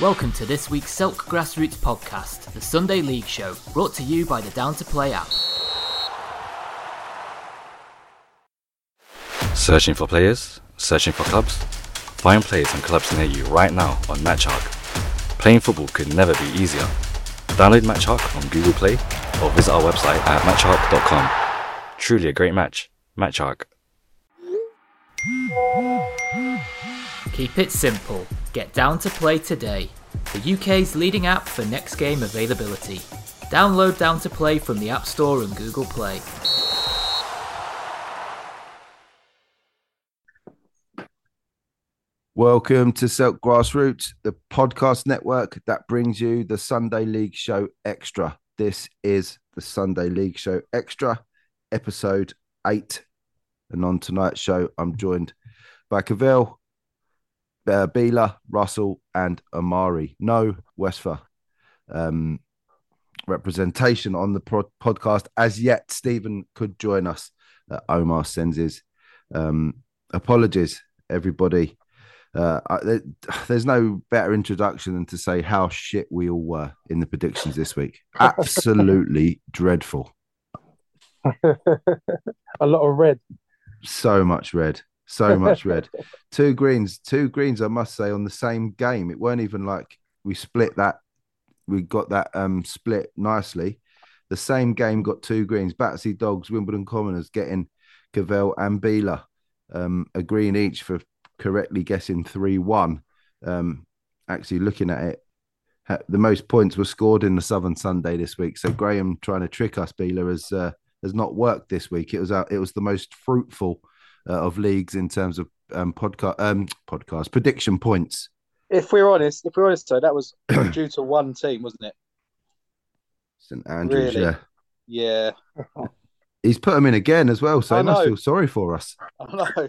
Welcome to this week's Silk Grassroots podcast, the Sunday League show, brought to you by the Down to Play app. Searching for players? Searching for clubs? Find players and clubs near you right now on MatchHawk. Playing football could never be easier. Download MatchHawk on Google Play or visit our website at matchhawk.com. Truly a great match. MatchHawk. Keep it simple. Get Down to Play today, the UK's leading app for next game availability. Download Down to Play from the App Store and Google Play. Welcome to Silk Grassroots, the podcast network that brings you the Sunday League Show Extra. This is the Sunday League Show Extra, episode eight. And on tonight's show, I'm joined by Cavell, uh, Beela, Russell, and Amari. No Westphal um, representation on the pro- podcast as yet. Stephen could join us. Uh, Omar sends his um, apologies, everybody. Uh, I, there, there's no better introduction than to say how shit we all were in the predictions this week. Absolutely dreadful. a lot of red. So much red. So much red. two greens, two greens, I must say, on the same game. It weren't even like we split that. We got that um split nicely. The same game got two greens. Batsy Dogs, Wimbledon Commoners getting Cavell and Beela um, a green each for correctly guessing 3 1. Um, actually, looking at it, the most points were scored in the Southern Sunday this week. So Graham trying to trick us, Beela, has uh, has not worked this week. It was uh, it was the most fruitful uh, of leagues in terms of um, podcast um, podcast prediction points. If we're honest, if we're honest, though, that was due to one team, wasn't it? St Andrews, Really? yeah. Yeah, He's put him in again as well, so I he must feel sorry for us. I know.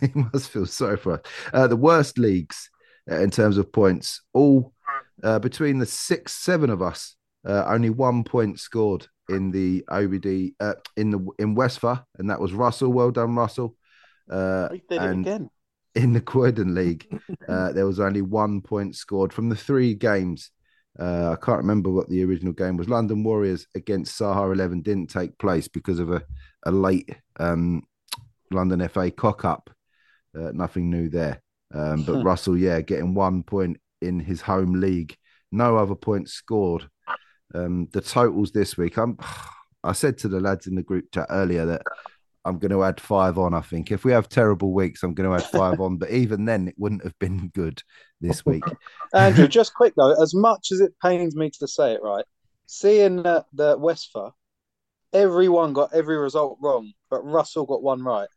he must feel sorry for us. Uh, the worst leagues uh, in terms of points, all uh, between the six, seven of us, uh, only one point scored in the OBD uh, in the in Westphal, and that was Russell. Well done, Russell. Uh, and it again. in the Croydon League, uh, there was only one point scored from the three games. Uh, I can't remember what the original game was. London Warriors against Sahar 11 didn't take place because of a, a late um, London FA cock up. Uh, nothing new there. Um, but Russell, yeah, getting one point in his home league. No other points scored. Um, the totals this week, I'm, I said to the lads in the group chat earlier that I'm going to add five on. I think if we have terrible weeks, I'm going to add five on. But even then, it wouldn't have been good this week. Andrew, just quick though, as much as it pains me to say it, right? Seeing the, the Westphal, everyone got every result wrong, but Russell got one right.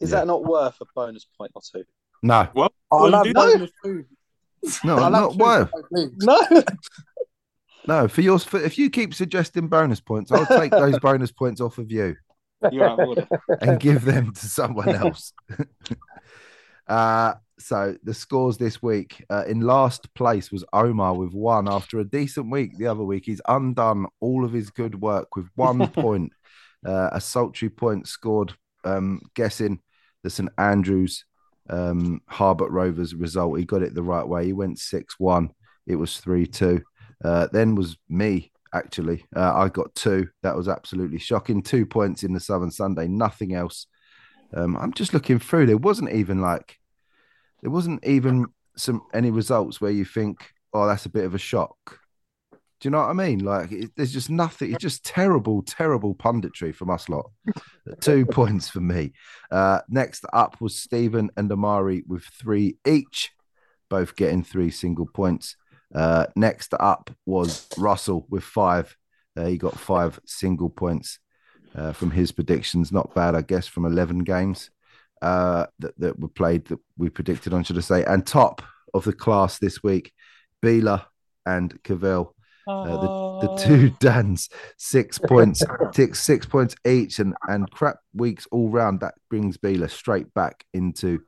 Is Yeah. that not worth a bonus point or two? No, Well, I'll well, have bonus two. no, not worth. for both leagues. No. No, for yours, for, if you keep suggesting bonus points, I'll take those bonus points off of you you're out of order. and give them to someone else. uh, so the scores this week uh, in last place was Omar with one after a decent week. The other week, he's undone all of his good work with one point, uh, a sultry point scored, um, guessing the St Andrews um, Harbert Rovers result. He got it the right way. He went 6 1. It was 3 2. Uh, then was me, actually. Uh, I got two. That was absolutely shocking. Two points in the Southern Sunday, nothing else. Um, I'm just looking through. There wasn't even like, there wasn't even some any results where you think, oh, that's a bit of a shock. Do you know what I mean? Like, it, there's just nothing. It's just terrible, terrible punditry from us lot. Two points for me. Uh, next up was Stephen and Amari with three each, both getting three single points. Uh, next up was Russell with five. Uh, he got five single points uh, from his predictions. Not bad, I guess, from 11 games uh, that, that were played that we predicted on, should I say. And top of the class this week, Beela and Cavell. Uh, the, the two Dans, six points, six, six points each, and, and crap weeks all round. That brings Beela straight back into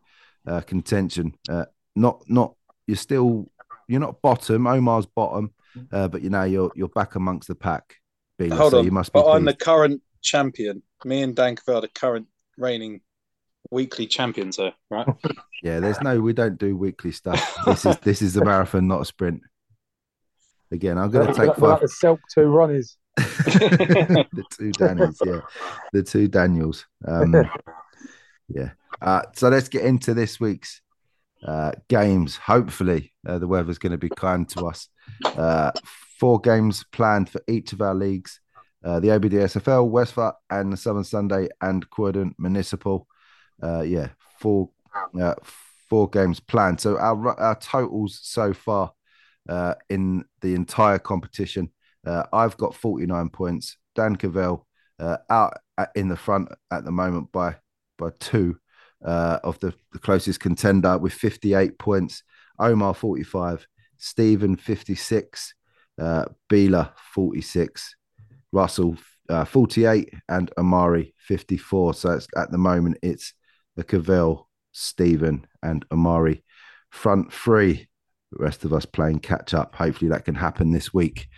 uh, contention. Uh, not, not you're still you're not bottom. Omar's bottom, uh, but you know you're you're back amongst the pack. Beela, Hold so on. you must be. but I'm the current champion. Me and Dan Cavell are the current reigning weekly champions, though, right? Yeah, there's no, we don't do weekly stuff. This is this is a marathon, not a sprint. Again, I'm going to take Like five. the Selk two Ronnies. the two Daniels, yeah, the two Daniels. Um, yeah. Uh, so let's get into this week's uh, games. Hopefully, uh, the weather's going to be kind to us. Uh, four games planned for each of our leagues: uh, the OBDSFL, Westford, and the Southern Sunday and Croydon Municipal. Uh, yeah, four uh, four games planned. So our our totals so far uh, in the entire competition. Uh, I've got 49 points. Dan Cavell uh, out in the front at the moment by by two uh, of the, the closest contender with 58 points. Omar 45, Stephen 56, uh, Beeler 46, Russell uh, 48, and Amari 54. So it's, at the moment it's the Cavell, Stephen, and Amari front three the rest of us playing catch up. Hopefully that can happen this week.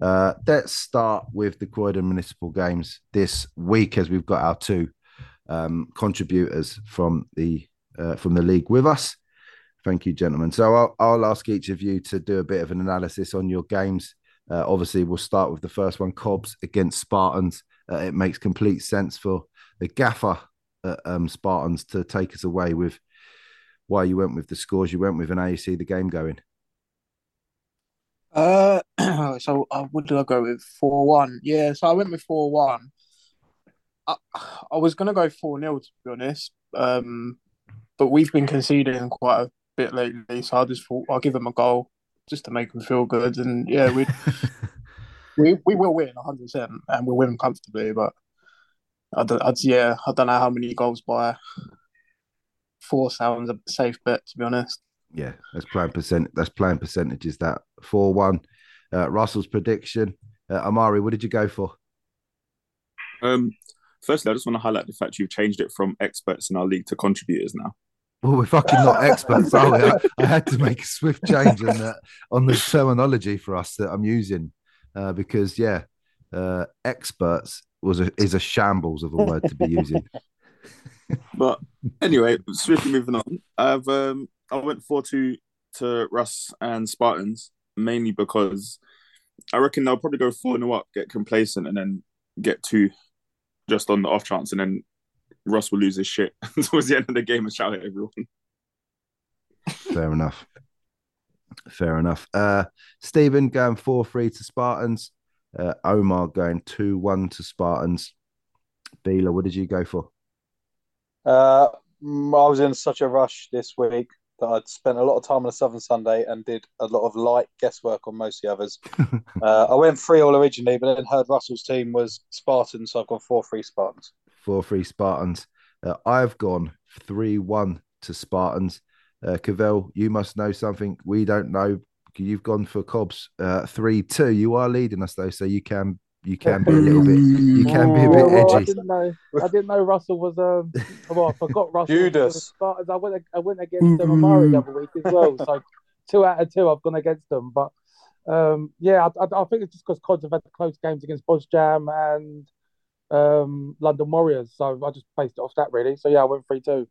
Uh, let's start with the Croydon Municipal Games this week, as we've got our two um, contributors from the uh, from the league with us. Thank you, gentlemen. So I'll, I'll, ask each of you to do a bit of an analysis on your games. Uh, obviously, we'll start with the first one: Cobbs against Spartans. Uh, it makes complete sense for the gaffer um, Spartans to take us away with why you went with the scores you went with and how you see the game going. Uh, so uh, what did I go with? Four one. Yeah, so I went with four one. I, I was gonna go four 0 to be honest. Um, but we've been conceding quite a bit lately, so I just thought I'll give them a goal just to make them feel good. And yeah, we we we will win hundred percent, and we'll win comfortably. But I don't, I'd, yeah, I don't know how many goals by. Four sounds a safe bet, to be honest. Yeah, that's playing percent. That's playing percentages. That four one. Uh, Russell's prediction. Uh, Amari, what did you go for? Um, firstly, I just want to highlight the fact you've changed it from experts in our league to contributors now. Well, we're fucking not experts, are we? I, I, had to make a swift change on the on the terminology for us that I'm using uh, because, yeah, uh, experts was a, is a shambles of a word to be using. but anyway, swiftly moving on. I've um, I went four two to Russ and Spartans mainly because I reckon they'll probably go four and up, get complacent, and then get two just on the off chance, and then Russ will lose his shit towards the end of the game and shout at everyone. Fair enough. Fair enough. Uh, Stephen going four three to Spartans. Uh, Omar going two one to Spartans. Beeler, what did you go for? Uh, I was in such a rush this week that I'd spent a lot of time on a Southern Sunday and did a lot of light guesswork on most of the others. uh, I went three all originally, but then heard Russell's team was Spartans, so I've gone four three Spartans. Four three Spartans. Uh, I've gone three one to Spartans. Uh, Cavell, you must know something we don't know. You've gone for Cobbs uh, three two. You are leading us though, so you can you can be a little bit you can be a bit well, well, I didn't know. I didn't know Russell was. Um, well, I forgot Russell. Judas. was Spartans. I went. I went against them Amari the other week as well. So two out of two, I've gone against them. But um, yeah, I, I, I think it's just because Cobbs have had close games against Bodge Jam and um, London Warriors. So I just based it off that really. So yeah, I went three two.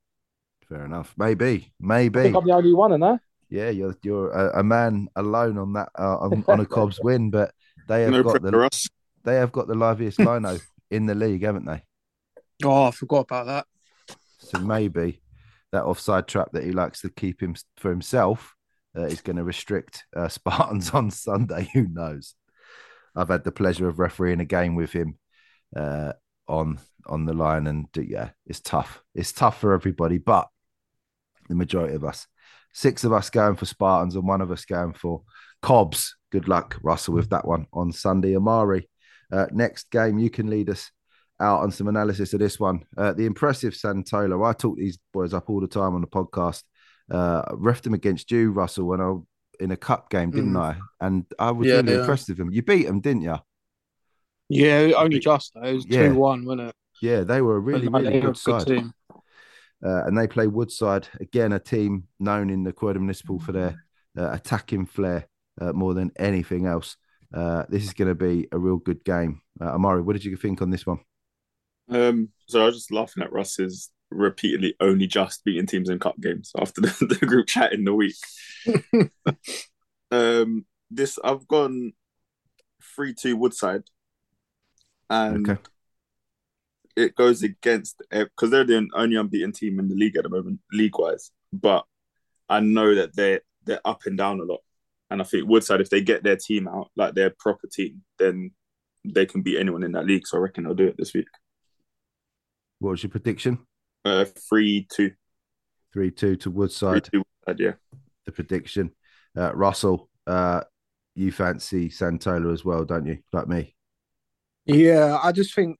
Fair enough. Maybe, I maybe. think I'm the only one, and that. Yeah, you're you're a, a man alone on that uh, on, on a Cobbs win, but they have No got the Russ. They have got the liveliest lino in the league, haven't they? Oh, I forgot about that. So maybe that offside trap that he likes to keep him for himself uh, is going to restrict uh, Spartans on Sunday. Who knows? I've had the pleasure of refereeing a game with him uh, on on the line, and uh, yeah, it's tough. It's tough for everybody, but the majority of us, six of us going for Spartans, and one of us going for Cobbs. Good luck, Russell, with that one on Sunday. Amari, uh, next game, you can lead us out on some analysis of this one. Uh, the impressive Santola. I talk these boys up all the time on the podcast. Uh, I refed them against you, Russell, when I in a cup game, didn't Mm. I? And I was Yeah, really yeah. impressed with them. You beat them, didn't you? Yeah, only just though. It was Yeah. two one, wasn't it? Yeah, they were a really, really a good side. team. Uh, and they play Woodside again, a team known in the Croydon Municipal for their uh, attacking flair uh, more than anything else. Uh, this is going to be a real good game. Uh, Amari, what did you think on this one? Um, so I was just laughing at Russ's repeatedly only just beating teams in cup games after the, the group chat in the week. um, this I've gone three two Woodside, and Okay. it goes against because they're the only unbeaten team in the league at the moment, league wise. But I know that they're they're up and down a lot, and I think Woodside, if they get their team out like their proper team, then they can beat anyone in that league. So I reckon they'll do it this week. What was your prediction? Uh, three two, Three two to three Woodside. two. Woodside, Yeah. The prediction. Uh, Russell, uh, you fancy Santola as well, don't you? Like me. Yeah, I just think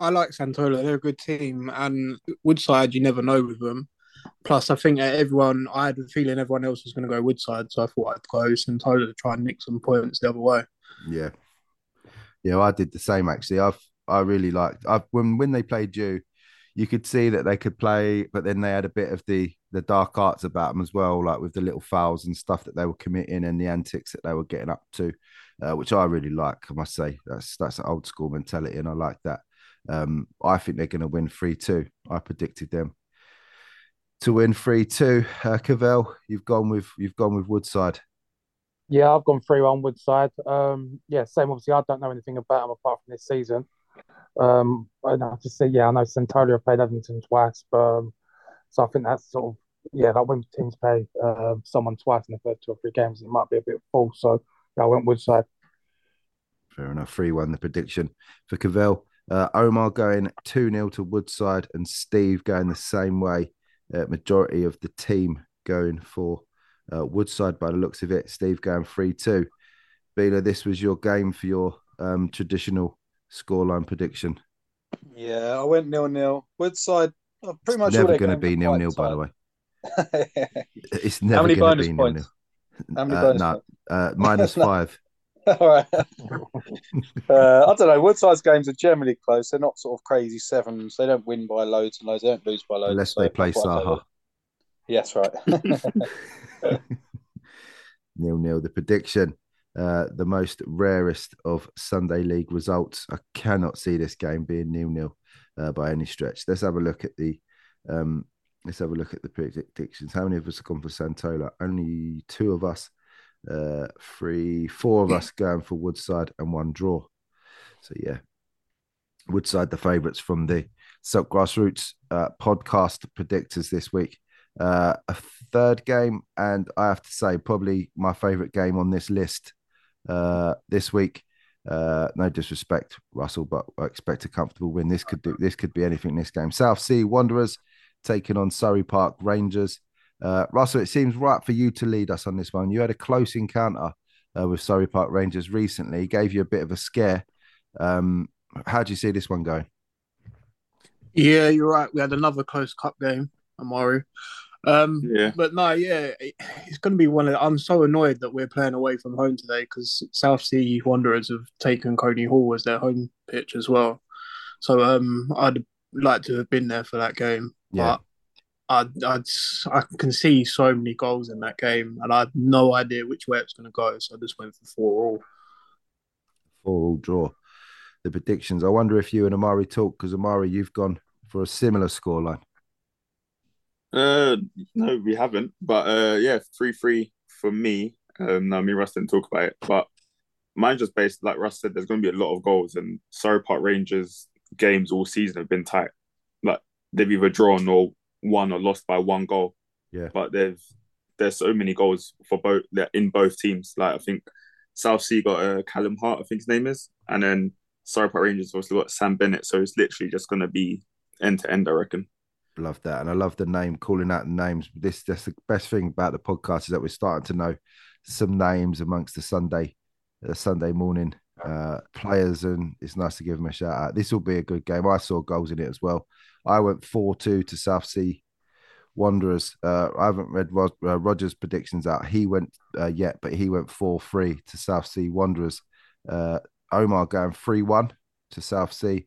I like Santola. They're a good team, and Woodside, you never know with them. Plus, I think everyone, I had a feeling everyone else was going to go Woodside, so I thought I'd go Santola to try and nick some points the other way. Yeah, yeah, I did the same actually. I've I really liked. I've when when they played you, you could see that they could play, but then they had a bit of the the dark arts about them as well, like with the little fouls and stuff that they were committing and the antics that they were getting up to, uh, which I really like. I must say that's that's an old school mentality, and I like that. Um, I think they're going to win three two. I predicted them to win three two. Uh, Cavell, you've gone with you've gone with Woodside. Yeah, I've gone three one Woodside. Um, yeah, same. Obviously, I don't know anything about them apart from this season. Um, and I just say, yeah, I know have played Everton twice, but um, so I think that's sort of yeah, like when teams play uh, someone twice in the first two or three games, it might be a bit false. So yeah, I went Woodside. Fair enough. 3 1 the prediction for Cavell. Uh, Omar going 2 0 to Woodside and Steve going the same way. Uh, majority of the team going for uh, Woodside by the looks of it. Steve going 3 2. Bila, this was your game for your um, traditional scoreline prediction. Yeah, I went nil nil. Woodside, uh, pretty much. Never going to be nil nil, by the way. It's never going to be nil nil. How many Uh, bonus no, points? uh, No. five. All right. uh, I don't know. Woodside's games are generally close. They're not sort of crazy sevens. They don't win by loads and loads. They don't lose by loads. Unless So they play that's what I Saha. Yes, right. nil nil. The prediction, uh, the most rarest of Sunday league results. I cannot see this game being nil nil uh, by any stretch. Let's have a look at the. Um, let's have a look at the predictions. How many of us have gone for Santola? Only two of us. Uh, three, four of us going for Woodside and one draw. So yeah, Woodside the favourites from the Silk Grassroots uh, podcast predictors this week. Uh, a third game, and I have to say, probably my favourite game on this list uh, this week. Uh, no disrespect, Russell, but I expect a comfortable win. This could do. This could be anything. This game, South Sea Wanderers taking on Surrey Park Rangers. Uh, Russell, it seems right for you to lead us on this one. You had a close encounter uh, with Surrey Park Rangers recently. Gave you a bit of a scare. Um, how do you see this one going? Yeah, you're right. We had another close cup game, Amari. Um, Yeah. but no, yeah, it- it's going to be one of. I'm so annoyed that we're playing away from home today because South Sea Wanderers have taken Coney Hall as their home pitch as well. So um, I'd like to have been there for that game. Yeah. But I, I'd, I can see so many goals in that game, and I have no idea which way it's going to go. So I just went for four all. Four all draw. The predictions. I wonder if you and Amari talk because Amari, you've gone for a similar scoreline. Uh, no, we haven't. But uh, yeah, three three for me. Um, no, me and Russ didn't talk about it, but mine's just based like Russ said. There's going to be a lot of goals, and Surrey Park Rangers games all season have been tight. Like they've either drawn or won or lost by one goal. Yeah. But they've there's so many goals for both they're in both teams. Like I think South Sea got uh, Callum Hart, I think his name is, and then Surrey Park Rangers also got Sam Bennett. So it's literally just going to be end to end, I reckon. Love that, and I love the name calling out the names. This that's the best thing about the podcast is that we're starting to know some names amongst the Sunday, the Sunday morning uh, players, and it's nice to give them a shout out. This will be a good game. I saw goals in it as well. I went four two to South Sea Wanderers. Uh, I haven't read Rod, uh, Rogers' predictions out. He went uh, yet, but he went four three to South Sea Wanderers. Uh, Omar going three one to South Sea.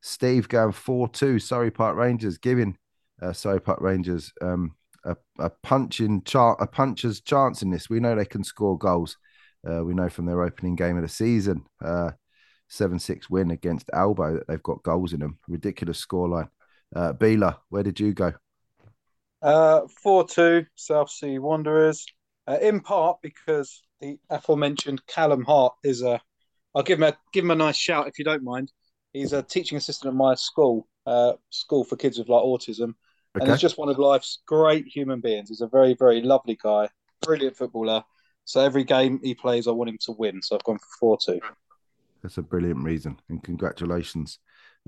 Steve going four two Surrey Park Rangers, giving uh, Surrey Park Rangers um, a, a punching chance, a puncher's chance in this. We know they can score goals. Uh, we know from their opening game of the season, uh, seven six win against Albo that they've got goals in them. Ridiculous scoreline. Uh, Beeler, where did you go? Uh, 4 2 South Sea Wanderers. Uh, in part because the aforementioned Callum Hart is a. I'll give him a give him a nice shout if you don't mind. He's a teaching assistant at my school, uh, school for kids with like autism, and he's just one of life's great human beings. He's a very very lovely guy, brilliant footballer. So every game he plays, I want him to win. So I've gone for four two. That's a brilliant reason. And congratulations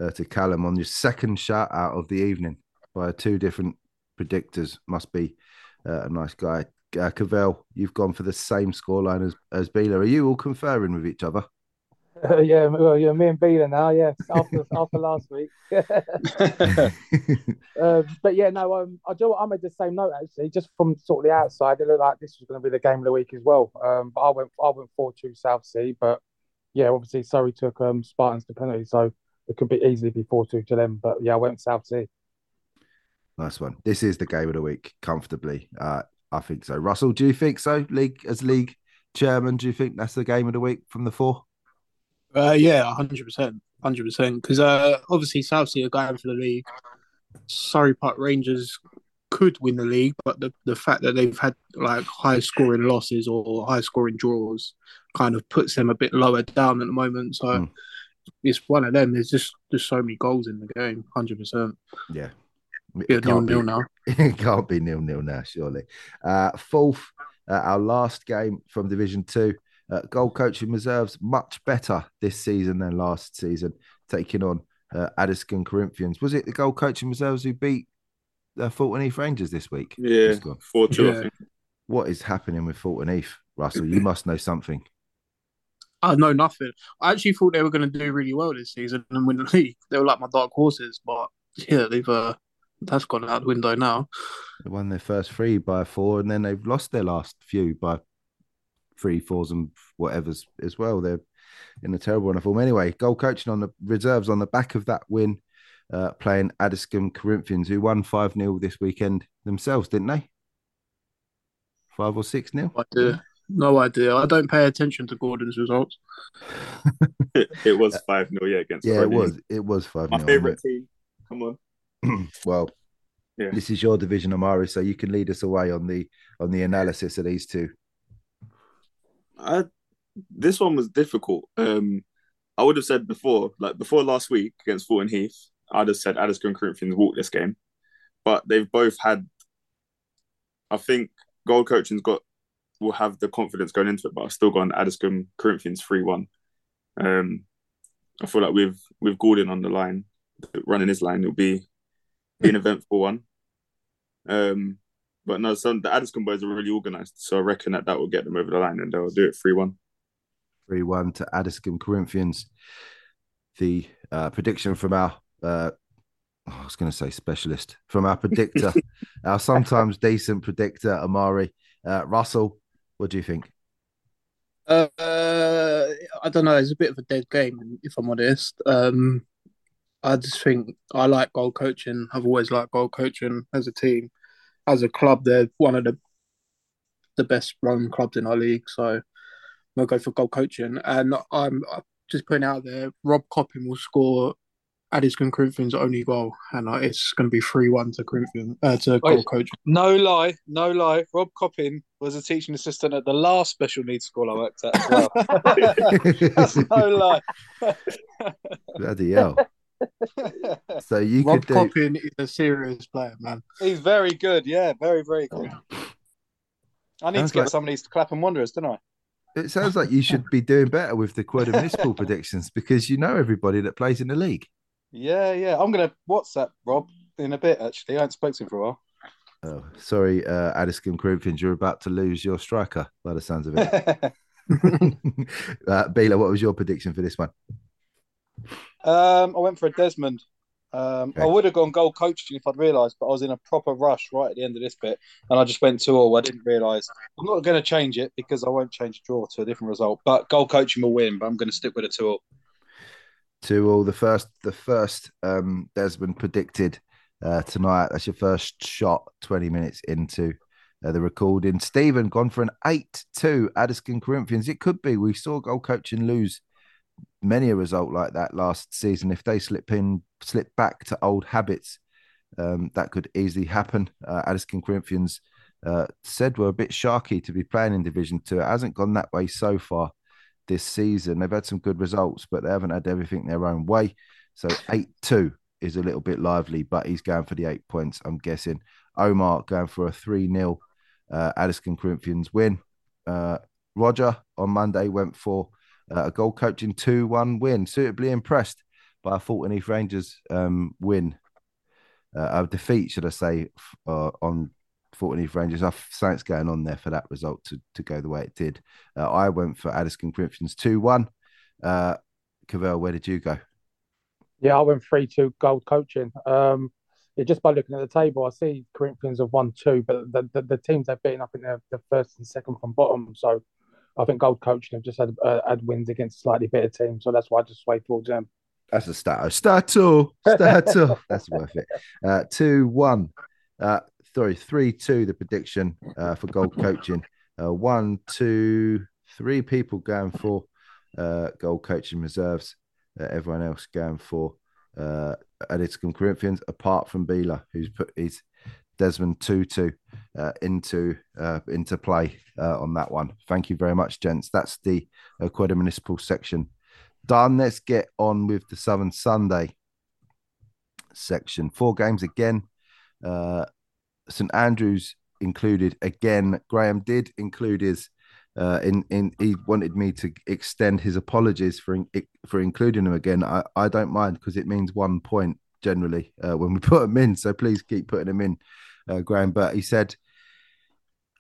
uh, to Callum on your second shout out of the evening by two different predictors. Must be uh, a nice guy. Uh, Cavell, you've gone for the same scoreline as, as Beeler. Are you all conferring with each other? yeah, well, yeah, me and Beeler now. Yes, after after last week. um, but yeah, no, um, I do. I made the same note actually, just from sort of the outside. It looked like this was going to be the game of the week as well. Um, but I went, I went four two South Sea. But yeah, obviously Surrey took um Spartans to penalty, so it could be easily be four two to them. But yeah, I went South Sea. nice one. This is the game of the week, comfortably. Uh, I think so. Russell, do you think so? League as league chairman, do you think that's the game of the week from the four? Uh, yeah, hundred percent, hundred percent. Because uh, obviously Southsea are going for the league. Surrey Park Rangers could win the league, but the, the fact that they've had like high scoring losses or high scoring draws kind of puts them a bit lower down at the moment. So Mm. it's one of them. There's just there's so many goals in the game. Hundred percent. Yeah. It can't be- nil now. it can't be nil nil now, surely. Uh, fourth, uh, our last game from Division Two. Uh, goal coaching reserves much better this season than last season, taking on uh, Addiscombe Corinthians. Was it the goal coaching reserves who beat uh, Fulton Heath Rangers this week? Yeah, This one. four two. Yeah. What is happening with Fulton Heath, Russell? You must know something. I know nothing. I actually thought they were going to do really well this season and win the league. They were like my dark horses, but yeah, they've uh, that's gone out the window now. They won their first three by four, and then they've lost their last few by three, fours, and whatever's as well. They're in a terrible run of form. Anyway, goal coaching on the reserves on the back of that win, uh, playing Addiscombe Corinthians, who won 5 0 this weekend themselves, didn't they? Five or six nil. I do. No idea. I don't pay attention to Gordon's results. it was five 0 yeah against. Yeah, it was. It was 5 my favorite team. Come on. Well, Yeah. this is your division, Amari, so you can lead us away on the on the analysis of these two. I this one was difficult. Um, I would have said before, like before last week against Fulton Heath, I'd have said Addiscombe Corinthians walk this game, but they've both had. I think goal coaching's got will have the confidence going into it, but I've still gone Addiscombe Corinthians three one. Um, I feel like with with Gordon on the line, running his line, it'll be be an eventful one. Um, but no, some the Addiscombe boys are really organised, so I reckon that that will get them over the line, and they'll do it three one. 3 1 to Addiscombe Corinthians. The uh, prediction from our, uh, oh, I was going to say specialist, from our predictor, our sometimes decent predictor, Amari. Uh, Russell, what do you think? Uh, I don't know. It's a bit of a dead game, if I'm honest. Um, I just think I like goal coaching. I've always liked goal coaching as a team, as a club. They're one of the the best run clubs in our league. So I'm gonna go for goal coaching, and I'm, I'm just putting out there. Rob Coppin will score Addiscombe Corinthians' only goal, and uh, it's going to be three one to Corinthians uh, to goal Wait. coach. No lie, no lie. Rob Coppin was a teaching assistant at the last special needs school I worked at as well. That's no lie. Bloody hell. So you Rob could do. Coppin is a serious player, man. He's very good. Yeah, very, very good. I need Sounds to get like- some of these Clapham Wanderers, don't I? It sounds like you should be doing better with the Quad Municipal predictions because you know everybody that plays in the league. Yeah, yeah. I'm going to WhatsApp Rob in a bit, actually. I haven't spoken to him for a while. Oh, sorry, uh, Addiscombe Corinthians, you're about to lose your striker by the sounds of it. uh, Bela, what was your prediction for this one? Um, I went for a Desmond. Um, Okay. I would have gone goal coaching if I'd realised, but I was in a proper rush right at the end of this bit, and I just went two all. I didn't realise. I'm not going to change it because I won't change the draw to a different result. But goal coaching will win, but I'm going to stick with a two all. Two all. The first, the first um, Desmond predicted uh, tonight. That's your first shot. Twenty minutes into uh, the recording. Stephen gone for an eight-two. Addiscombe Corinthians. It could be. We saw goal coaching lose many a result like that last season. If they slip in, slip back to old habits Um, that could easily happen. Uh, Addiscombe Corinthians uh, said were a bit sharky to be playing in Division Two. It hasn't gone that way so far this season. They've had some good results, but they haven't had everything their own way. So 8 2 is a little bit lively, but he's going for the eight points, I'm guessing. Omar going for a 3 0 uh, Addiscombe Corinthians win. Uh, Roger on Monday went for a goal coaching 2 1 win. Suitably impressed by a Fulton Heath Rangers um, win, uh, a defeat, should I say, uh, on Fulton Heath Rangers. I something's going on there for that result to, to go the way it did. Uh, I went for Addiscombe Corinthians 2 1. Uh, Cavell, where did you go? Yeah, I went 3 2 gold coaching. Um, yeah, just by looking at the table, I see Corinthians have won two, but the, the, the teams they've beaten, I think they're the first and second from bottom. So I think Gold Coaching have just had uh, had wins against slightly better teams. So that's why I just swayed towards them. That's a start. Stato. Stato. That's worth it. Uh, 2 1. Uh, sorry, 3 2, the prediction uh, for Gold Coaching. Uh, one, two, three people going for uh, Gold Coaching reserves. Uh, everyone else going for uh, Addiscombe Corinthians, apart from Beeler, who's put his Desmond Tutu uh, into uh, into play uh, on that one. Thank you very much, gents. That's the uh, Municipal section done. Let's get on with the Southern Sunday section. Four games again. Uh, St Andrews included again. Graham did include his uh, in in he wanted me to extend his apologies for in, for including him again. I, I don't mind because it means one point generally uh, when we put them in. So please keep putting them in, uh, Graham. But he said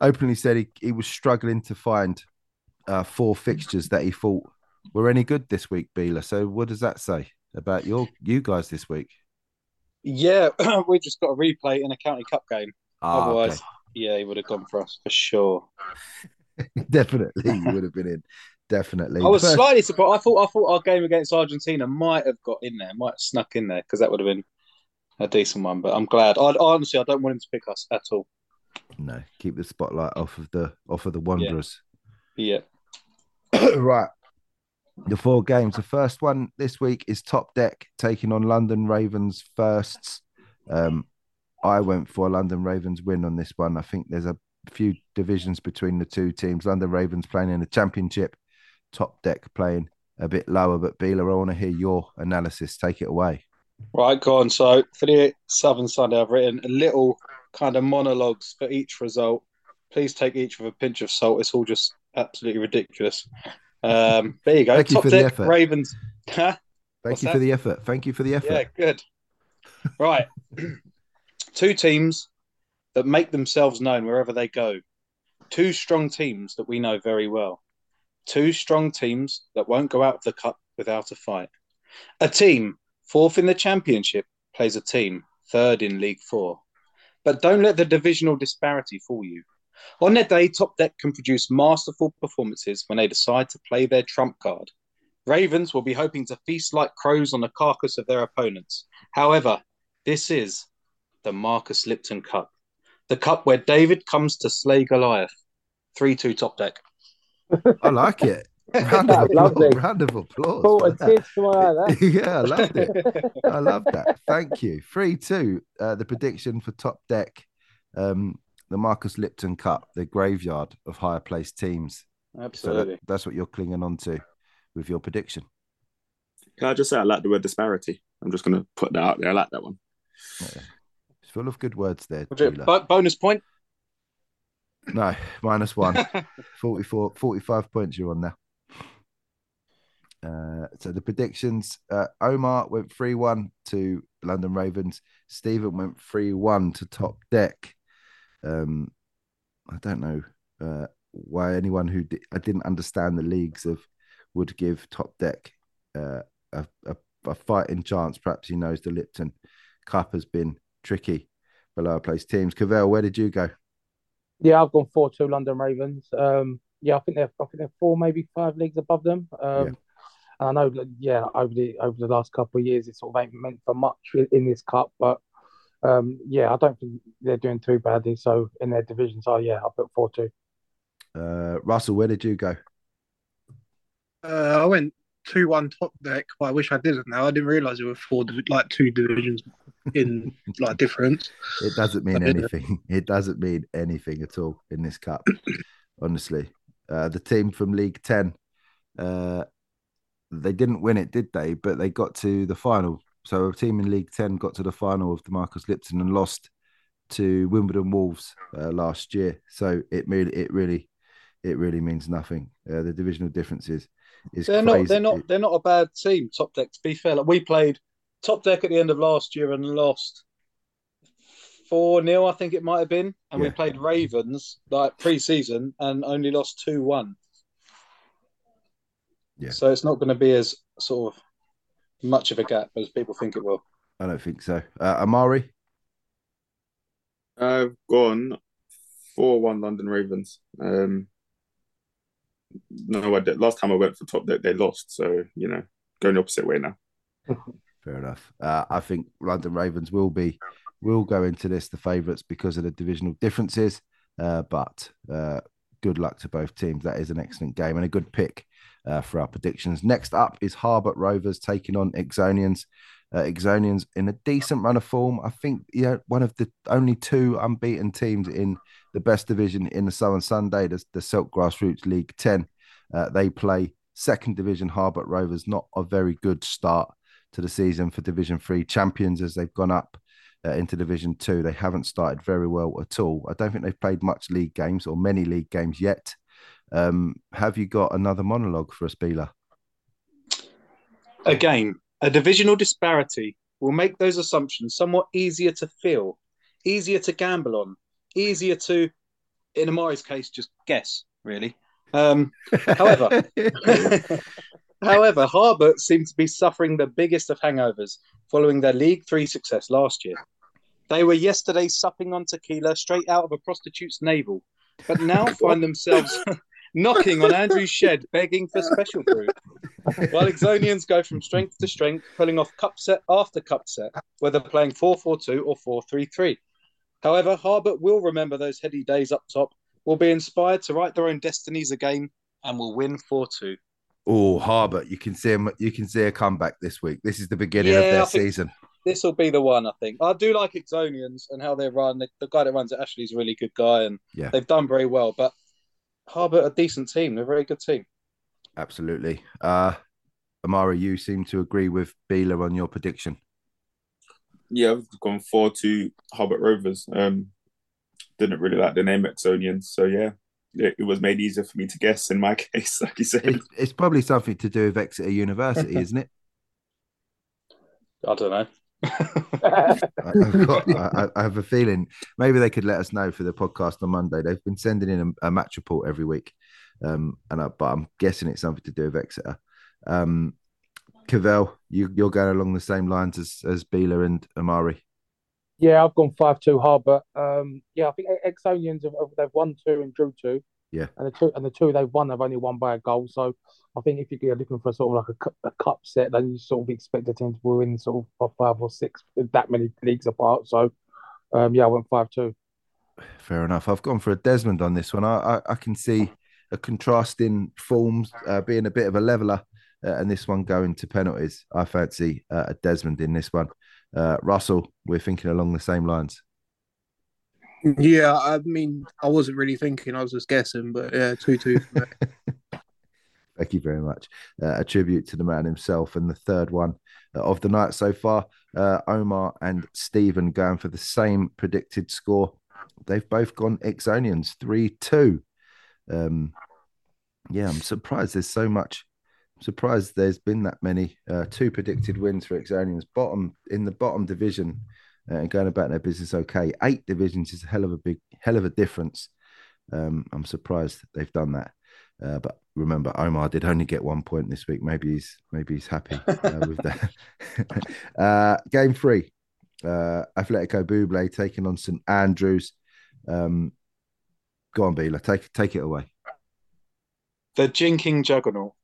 openly said he, he was struggling to find uh, four fixtures that he thought were any good this week, Beeler. So what does that say about your you guys this week? Yeah, we just got a replay in a county cup game. Ah, Otherwise, okay. yeah, he would have gone for us for sure. definitely you would have been in. Definitely. I was First- slightly surprised. I thought I thought our game against Argentina might have got in there, might have snuck in there because that would have been a decent one. But I'm glad. I honestly, I don't want him to pick us at all. no, keep the spotlight off of the off of the Wanderers. Yeah, right. The four games. The first one this week is Top Deck taking on London Ravens firsts. Um, I went for a London Ravens win on this one. I think there's a few divisions between the two teams. London Ravens playing in the championship, Top Deck playing a bit lower. But Beeler, I want to hear your analysis. Take it away. right. Go on. So for the Southern Sunday, I've written a little kind of monologues for each result. Please take each with a pinch of salt. It's all just absolutely ridiculous. Um, there you go. Thank you Top for the Deck effort. Ravens. Huh? Thank What's you that? for the effort. Thank you for the effort. Yeah, good. Right. Two teams that make themselves known wherever they go. Two strong teams that we know very well. Two strong teams that won't go out of the cup without a fight. A team fourth in the championship plays a team third in League Four. But don't let the divisional disparity fool you. On their day, Top Deck can produce masterful performances when they decide to play their trump card. Ravens will be hoping to feast like crows on the carcass of their opponents. However, this is the Marcus Lipton Cup, the cup where David comes to slay Goliath. 3 2 top deck. I like it. Round of applause. Round of applause. Thought a tear to my eye there. yeah, I loved it. I love that. Thank you. 3 2. Uh, the prediction for top deck, um, the Marcus Lipton Cup, the graveyard of higher placed teams. So that- Absolutely. that's what you're clinging on to with your prediction. Can I just say I like the word disparity? I'm just going to put that out there. I like that one. It's full of good words there. Was it Sheila. bo- bonus point. No, minus one. 44, 45 points you're on now. Uh, so the predictions uh, Omar went 3 1 to London Ravens. Stephen went 3 1 to Top Deck. Um, I don't know uh, why anyone who di- I didn't understand the leagues of would give Top Deck uh, a, a, a fighting chance. Perhaps he knows the Lipton Cup has been tricky for lower place teams. Cavell, where did you go? Yeah, I've gone four two London Ravens. Um, yeah, I think they're I think they're four, maybe five leagues above them. Um, Yeah. and I know, yeah, over the over the last couple of years, it sort of ain't meant for much in, in this cup, but um, yeah, I don't think they're doing too badly. So in their division, so yeah, I put four two. Uh, Russell, where did you go? Uh, I went two one top deck, but I wish I didn't. Now I didn't realize it were four like two divisions in like difference. It doesn't mean Yeah. anything. It doesn't mean anything at all in this cup. honestly, uh, the team from League Ten, uh, they didn't win it, did they? But they got to the final. So a team in League Ten got to the final of the Marcus Lipton and lost to Wimbledon Wolves uh, last year. So it really, it really, it really means nothing. Uh, the divisional differences is They're crazy. not. They're not. They're not a bad team. Top deck. To be fair, like we played top deck at the end of last year and lost four 0 I think it might have been, and we played Ravens like pre-season and only lost two one. Yeah. So it's not going to be as sort of much of a gap as people think it will. I don't think so. Uh, Amari, I've gone four one London Ravens. Um, no, I did. Last time I went for top deck, they lost. So you know, going the opposite way now. Fair enough. Uh, I think London Ravens will be will go into this the favourites because of the divisional differences. Uh, but uh, good luck to both teams. That is an excellent game and a good pick uh, for our predictions. Next up is Harbert Rovers taking on Exonians. Uh, Exonians in a decent run of form. I think yeah, one of the only two unbeaten teams in the best division in the Southern Sunday, the, the Silk Grassroots League 10. Uh, they play second division Harbert Rovers, not a very good start to the season for Division Three champions as they've gone up uh, into Division Two. They haven't started very well at all. I don't think they've played much league games or many league games yet. Um, have you got another monologue for us, Beeler? Again, a divisional disparity will make those assumptions somewhat easier to feel, easier to gamble on, easier to, in Amari's case, just guess. Really. Um, however, However, Harbert seem to be suffering the biggest of hangovers following their League Three success last year. They were yesterday supping on tequila straight out of a prostitute's navel, but now find themselves knocking on Andrew's shed begging for special brew. While Exonians go from strength to strength, pulling off cup set after cup set, whether playing 4 4 2 or 4 3 3. However, Harbert will remember those heady days up top, will be inspired to write their own destinies again, and will win 4 2. Oh, Harbert, you can see him. You can see a comeback this week. This is the beginning of their season. this will be the one, I think. I do like Exonians and how they run. The, the guy that runs it actually is a really good guy, and Yeah. they've done very well. But Harbert, a decent team. They're a very good team. Absolutely. Uh, Amari, you seem to agree with Beeler on your prediction. Yeah, I've gone four to Harbert Rovers. Um, didn't really like the name Exonians, so yeah, it, it was made easier for me to guess in my case, like you said. It, it's probably something to do with Exeter University, isn't it? I don't know. I- I've got, I, I have a feeling maybe they could let us know for the podcast on Monday. They've been sending in a, a match report every week, um, and I, but I'm guessing it's something to do with Exeter. Um, Cavell, you, you're going along the same lines as as Beeler and Amari. Yeah, I've gone five two Harbert. Um, yeah, I think Exonians have, have they've won two and drew two. Yeah. and the two and the two they've won, they've only won by a goal. So I think if you're looking for sort of like a, a cup set, then you sort of expect the team to win sort of five or six that many leagues apart. So um, yeah, I went five two. Fair enough. I've gone for a Desmond on this one. I I, I can see a contrasting forms uh, being a bit of a leveler, uh, and this one going to penalties. I fancy uh, a Desmond in this one. Uh, Russell, we're thinking along the same lines. Yeah, I mean, I wasn't really thinking; I was just guessing. But yeah, two two. Thank you very much. Uh, a tribute to the man himself. And the third one uh, of the night so far, uh, Omar and Stephen going for the same predicted score. They've both gone Exonians 3 2. Um, yeah, I'm surprised there's so much. Surprised there's been that many. Uh, two predicted wins for Exonians. Bottom in the bottom division uh, and going about their business okay. Eight divisions is a hell of a big, hell of a difference. Um, I'm surprised they've done that. Uh, but remember, Omar did only get one point this week. Maybe he's maybe he's happy uh, with that. uh, game three, uh, Atletico Buble taking on St Andrews. Um, go on, Beeler, take take it away. The jinking juggernaut,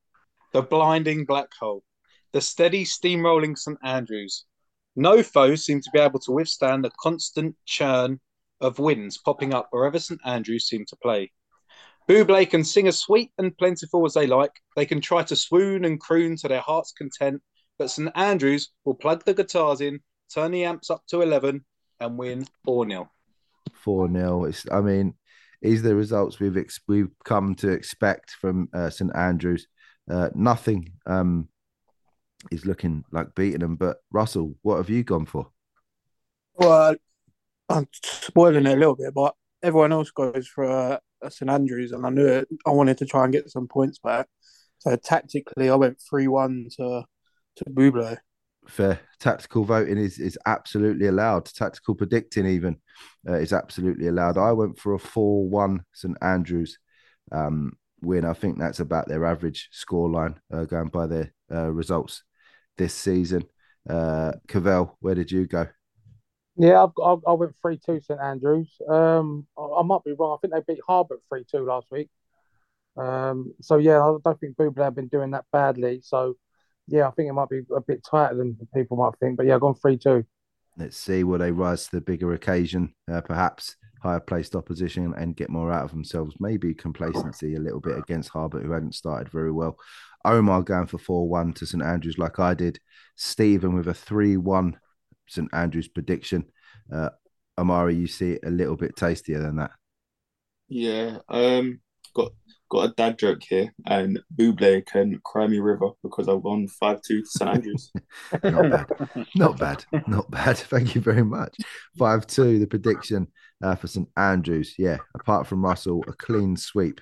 the blinding black hole, the steady steamrolling St Andrews. No foe seemed to be able to withstand the constant churn of winds popping up wherever St Andrews seemed to play. Buble can sing as sweet and plentiful as they like. They can try to swoon and croon to their heart's content, but St Andrews will plug the guitars in, turn the amps up to 11 and win 4 0. 4 0. It's, I mean, is the results we've ex- we've come to expect from uh, St Andrews. Uh, nothing um, is looking like beating them. But Russell, what have you gone for? Well, I'm spoiling it a little bit, but everyone else goes for uh, St Andrews, and I knew it. I wanted to try and get some points back. So tactically, I went three one to to Buble. Fair tactical voting is is absolutely allowed. Tactical predicting even uh, is absolutely allowed. I went for a four one St Andrews um, win. I think that's about their average scoreline uh, going by their uh, results this season. Uh, Cavell, where did you go? Yeah, I've got, I, I went three two St Andrews. Um, I, I might be wrong. I think they beat Harbour three two last week. Um, so yeah, I don't think Buble have been doing that badly. So yeah, I think it might be a bit tighter than people might think. But yeah, I've gone three two. Let's see will they rise to the bigger occasion, uh, perhaps higher placed opposition and get more out of themselves. Maybe complacency a little bit against Harbour, who hadn't started very well. Omar going for 4 1 to St Andrews, like I did. Stephen with a 3 1 St Andrews prediction. Uh, Amari, you see it a little bit tastier than that. Yeah, um, got got a dad joke here, and Buble can cry me river because I won five two to St Andrews. not bad, not bad, not bad. Thank you very much. Five two, the prediction uh, for St Andrews. Yeah, apart from Russell, a clean sweep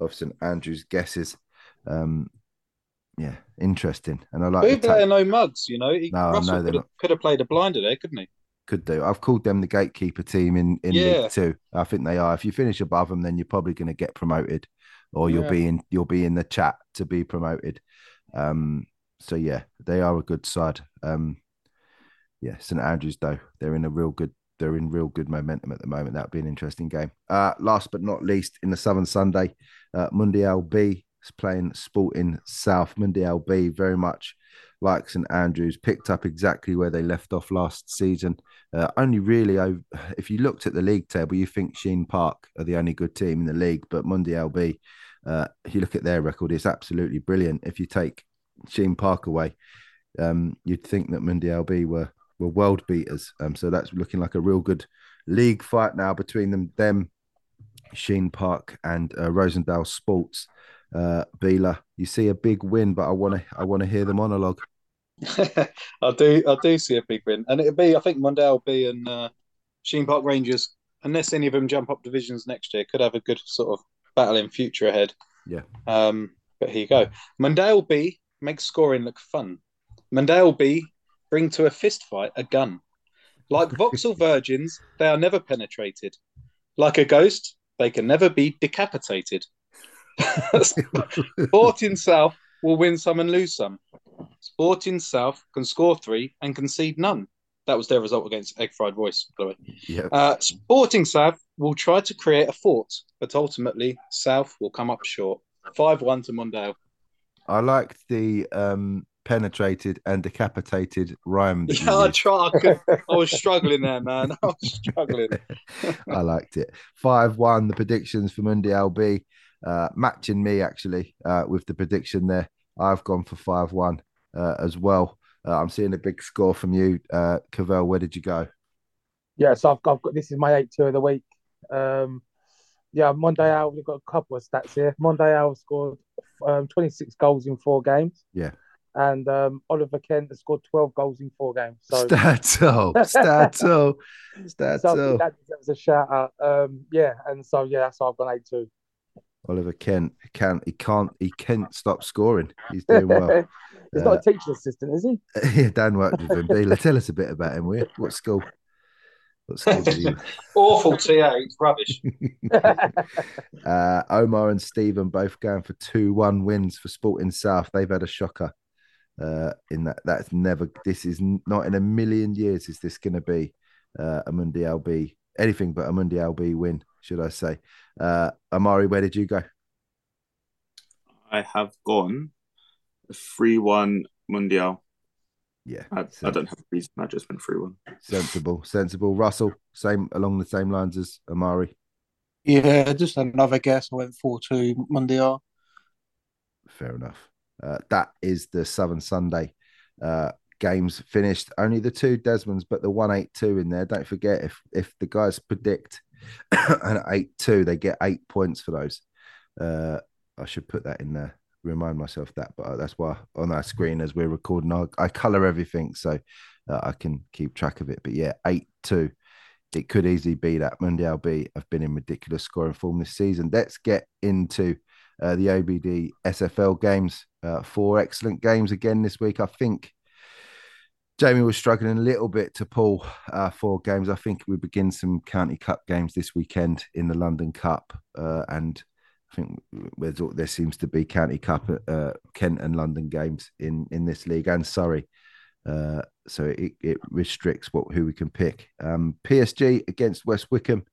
of St Andrews guesses. Um, yeah, interesting. And I like Buble ta- are no mugs, you know. He, no, Russell could have, could have played a blinder there, couldn't he? Could do. I've called them the gatekeeper team in in yeah. League Two. I think they are. If you finish above them, then you're probably going to get promoted, or you'll yeah. be in you'll be in the chat to be promoted. Um, so yeah, they are a good side. Um, yeah, St Andrews though they're in a real good they're in real good momentum at the moment. That'll be an interesting game. Uh, last but not least, in the Southern Sunday, uh, Mundial B is playing Sporting South. Mundial B very much like St Andrews picked up exactly where they left off last season. Uh, only really, if you looked at the league table, you think Sheen Park are the only good team in the league, but Mundial B, uh, if you look at their record, it's absolutely brilliant. If you take Sheen Park away, um, you'd think that Mundial B were were world beaters. Um, so that's looking like a real good league fight now between them, them, Sheen Park and uh, Rosendale Sports. Uh, Bila, you see a big win, but I want to I want to hear the monologue. I do I do see a big win, and it'll be I think Mundial B and uh, Sheen Park Rangers, unless any of them jump up divisions next year, could have a good sort of battle in future ahead. Yeah. Um, but here you go. Mundial B makes scoring look fun. Mundial B bring to a fist fight a gun. Like Vauxhall virgins, they are never penetrated. Like a ghost, they can never be decapitated. Sporting South will win some and lose some. Sporting South can score three and concede none. That was their result against Egg Fried Voice, by the way. Yep. Uh, Sporting South will try to create a fort, but ultimately South will come up short. 5 1 to Mundial. I liked the um, penetrated and decapitated rhyme. yeah, I tried. I, could, I, was struggling there, man. I was struggling. I liked it. Five one. The predictions for Mundial B, uh, matching me actually uh, with the prediction there. I've gone for five one uh, as well. Uh, I'm seeing a big score from you, uh, Cavell. Where did you go? Yeah, so I've, I've got this is my eight two of the week. Um, yeah, Mundial. We've got a couple of stats here. Monday Mundial scored um, 26 goals in four games. Yeah and um, Oliver Kent has scored 12 goals in four games. So Stato, Stato, Stato. So that was a shout out. Um, yeah, and so yeah, that's why I've gone eight two. Oliver Kent he can't he can't he can't stop scoring. He's doing well. He's uh, not a teaching assistant, is he? Yeah, Dan worked with him. Bila, tell us a bit about him. Will What school? What school did you? Awful TA. It's rubbish. uh, Omar and Stephen both going for two one wins for Sporting South. They've had a shocker uh, in that that's never this is not in a million years is this going to be uh, a Mundial B anything but a Mundial B win should I say. Uh, Amari where did you go? I have gone three one Mundial yeah I, I, don't have a reason I just went three one. Sensible sensible. Russell same along the same lines as Amari. Yeah just another guess. I went four two Mundial fair enough uh, that is the Southern Sunday. Uh, games finished. Only the two Desmonds, but the one eight two in there. Don't forget if if the guys predict an eight two, they get eight points for those. Uh, I should put that in there. Remind myself that, but that's why on our screen as we're recording, I, I color everything so uh, I can keep track of it. But yeah, eight two. It could easily be that Mundial B have been in ridiculous scoring form this season. Let's get into uh, the OBD SFL games. Uh, four excellent games again this week. I think Jamie was struggling a little bit to pull uh, four games. I think we begin some county cup games this weekend in the London Cup, uh, and I think there seems to be county cup, uh, Kent and London games in in this league and Surrey. Uh, so it, it restricts what who we can pick. Um, PSG against West Wickham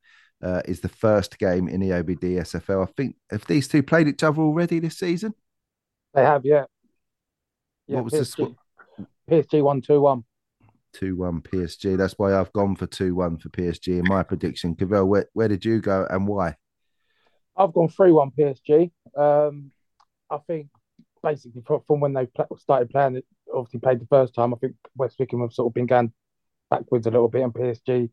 uh, is the first game in the OBD SFL. I think have these two played each other already this season? They have, yeah. yeah what was PSG, the score? PSG one two one. Two one PSG. That's why I've gone for two one for PSG in my prediction. Cavell, where, where did you go and why? I've gone three one PSG. Um, I think basically from when they started playing it, obviously played the first time. I think West Wickham have sort of been going backwards a little bit, and PSG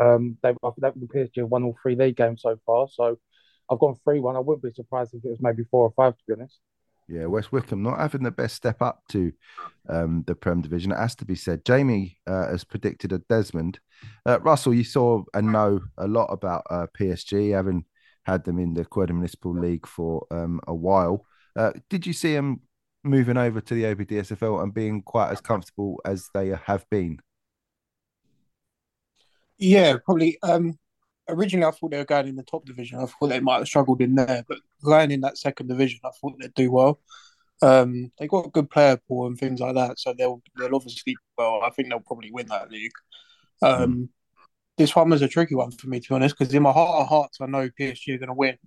um, they've that PSG have won all three league games so far. So I've gone three one. I wouldn't be surprised if it was maybe four or five to be honest. Yeah, West Wickham not having the best step up to um, the Prem division. It has to be said. Jamie uh, has predicted a Desmond. Uh, Russell, you saw and know a lot about uh, PSG, having had them in the Croydon Municipal League for um, a while. Uh, did you see them moving over to the OBDSFL and being quite as comfortable as they have been? Yeah, probably. Um, originally, I thought they were going in the top division. I thought they might have struggled in there, but going in that second division, I thought they'd do well. Um, they got a good player pool and things like that, so they'll they'll obviously well. I think they'll probably win that league. Um, mm. This one was a tricky one for me to be honest, because in my heart of hearts, I know PSG are going to win,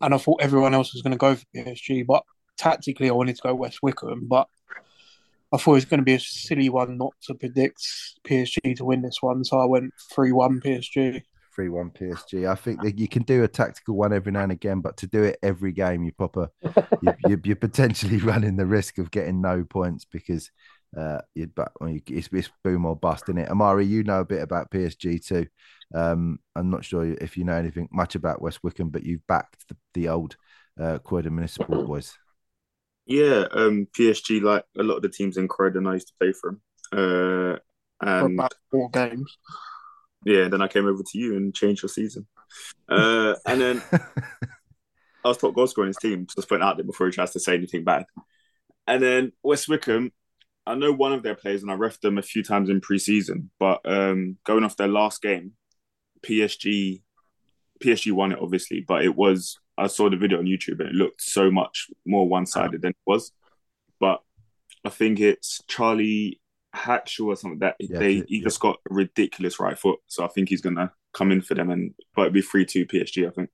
and I thought everyone else was going to go for PSG, but tactically, I wanted to go West Wickham, but I thought it was going to be a silly one not to predict PSG to win this one, so I went three one PSG. Three one PSG. I think that you can do a tactical one every now and again, but to do it every game, you proper you, you, are potentially running the risk of getting no points because uh, you'd but it's, it's boom or bust, isn't it? Amari, you know a bit about PSG too. Um, I'm not sure if you know anything much about West Wickham, but you've backed the, the old uh, Croydon Municipal boys. Yeah, um, PSG, like a lot of the teams in Croydon, I used to play for them. Uh, and for about four games. Yeah, then I came over to you and changed your season. Uh, and then I was top goal scorer in his team, just putting out there before he tries to say anything bad. And then West Wickham, I know one of their players, and I refed them a few times in pre-season. But um, going off their last game, PSG, PSG won it obviously, but it was I saw the video on YouTube and it looked so much more one sided than it was. But I think it's Charlie Hackshaw or something that yeah, they he yeah. just got a ridiculous right foot. So I think he's gonna come in for them and but it'll be three two PSG, I think.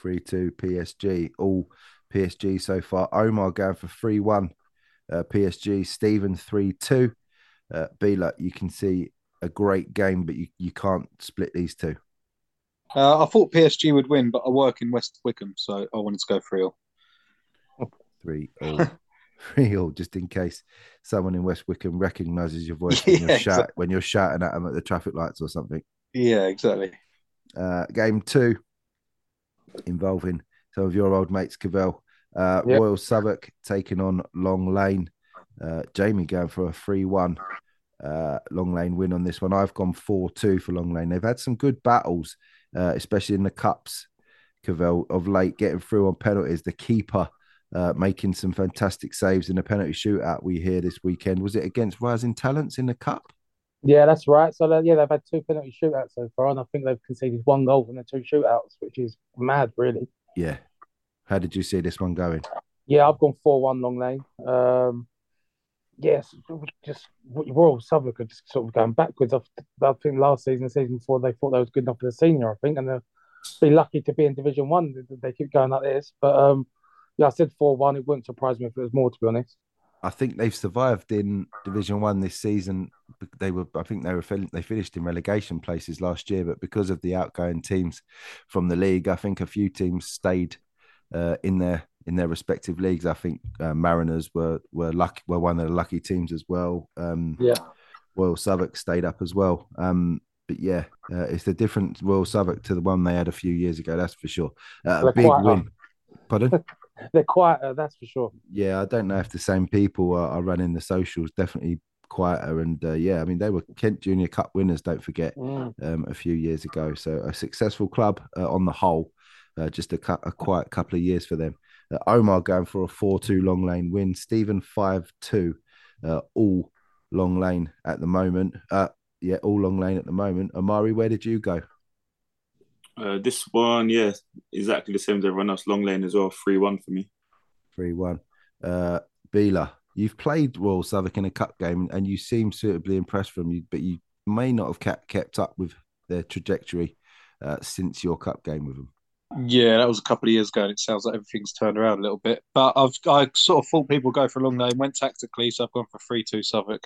Three two PSG. All PSG so far. Omar going for three one. Uh, PSG. Stephen three two. Uh, Bila, you can see a great game, but you, you can't split these two. Uh, I thought PSG would win, but I work in West Wickham, so I wanted to go 3 0. 3 0. 3 0, just in case someone in West Wickham recognises your voice when, yeah, you're shout, exactly. when you're shouting at them at the traffic lights or something. Yeah, exactly. Uh, game two involving some of your old mates, Cavell. Uh, yep. Royal Southwark taking on Long Lane. Uh, Jamie going for a 3 1 uh, Long Lane win on this one. I've gone 4 2 for Long Lane. They've had some good battles uh, especially in the cups, Cavell, of late, getting through on penalties. The keeper uh, making some fantastic saves in the penalty shootout we hear this weekend. Was it against Rising Talents in the cup? Yeah, that's right. So yeah, they've had two penalty shootouts so far, and I think they've conceded one goal from the two shootouts, which is mad, really. Yeah. How did you see this one going? Yeah, I've gone four one long lane. Um, yes, just Royal Southwark are just sort of going backwards. I, think last season, the season before, they thought they was good enough for the senior. I think, and they'll be lucky to be in Division One. They keep going like this, but um, yeah, I said four one. It wouldn't surprise me if it was more, to be honest. I think they've survived in Division One this season. They were, I think, they were they finished in relegation places last year, but because of the outgoing teams from the league, I think a few teams stayed uh, in their in their respective leagues. I think uh, Mariners were were lucky were one of the lucky teams as well. Um, Yeah. Royal Southwark stayed up as well. Um, but yeah, uh, it's a different Royal Southwark to the one they had a few years ago. That's for sure. Uh, a big win. Pardon? They're quieter, that's for sure. yeah, I don't know if the same people are, are running the socials. Definitely quieter, and uh, yeah, I mean they were Kent Junior Cup winners. Don't forget Mm. um, a few years ago. So a successful club uh, on the whole. Uh, just a, cu- a quiet couple of years for them. Uh, Omar going for a four-two long lane win. Stephen five-two, uh, all long lane at the moment. Uh, yeah, all long lane at the moment. Amari, where did you go? Uh, this one, yeah, exactly the same as everyone else. Long lane as well, three one for me. Three-one. Uh, Bila, you've played Royal Southwark in a cup game, and you seem suitably impressed from you, but you may not have kept kept up with their trajectory uh, since your cup game with them. Yeah, that was a couple of years ago, and it sounds like everything's turned around a little bit. But I've I sort of thought people go for a Long Lane, went tactically, so I've gone for three two Southwark.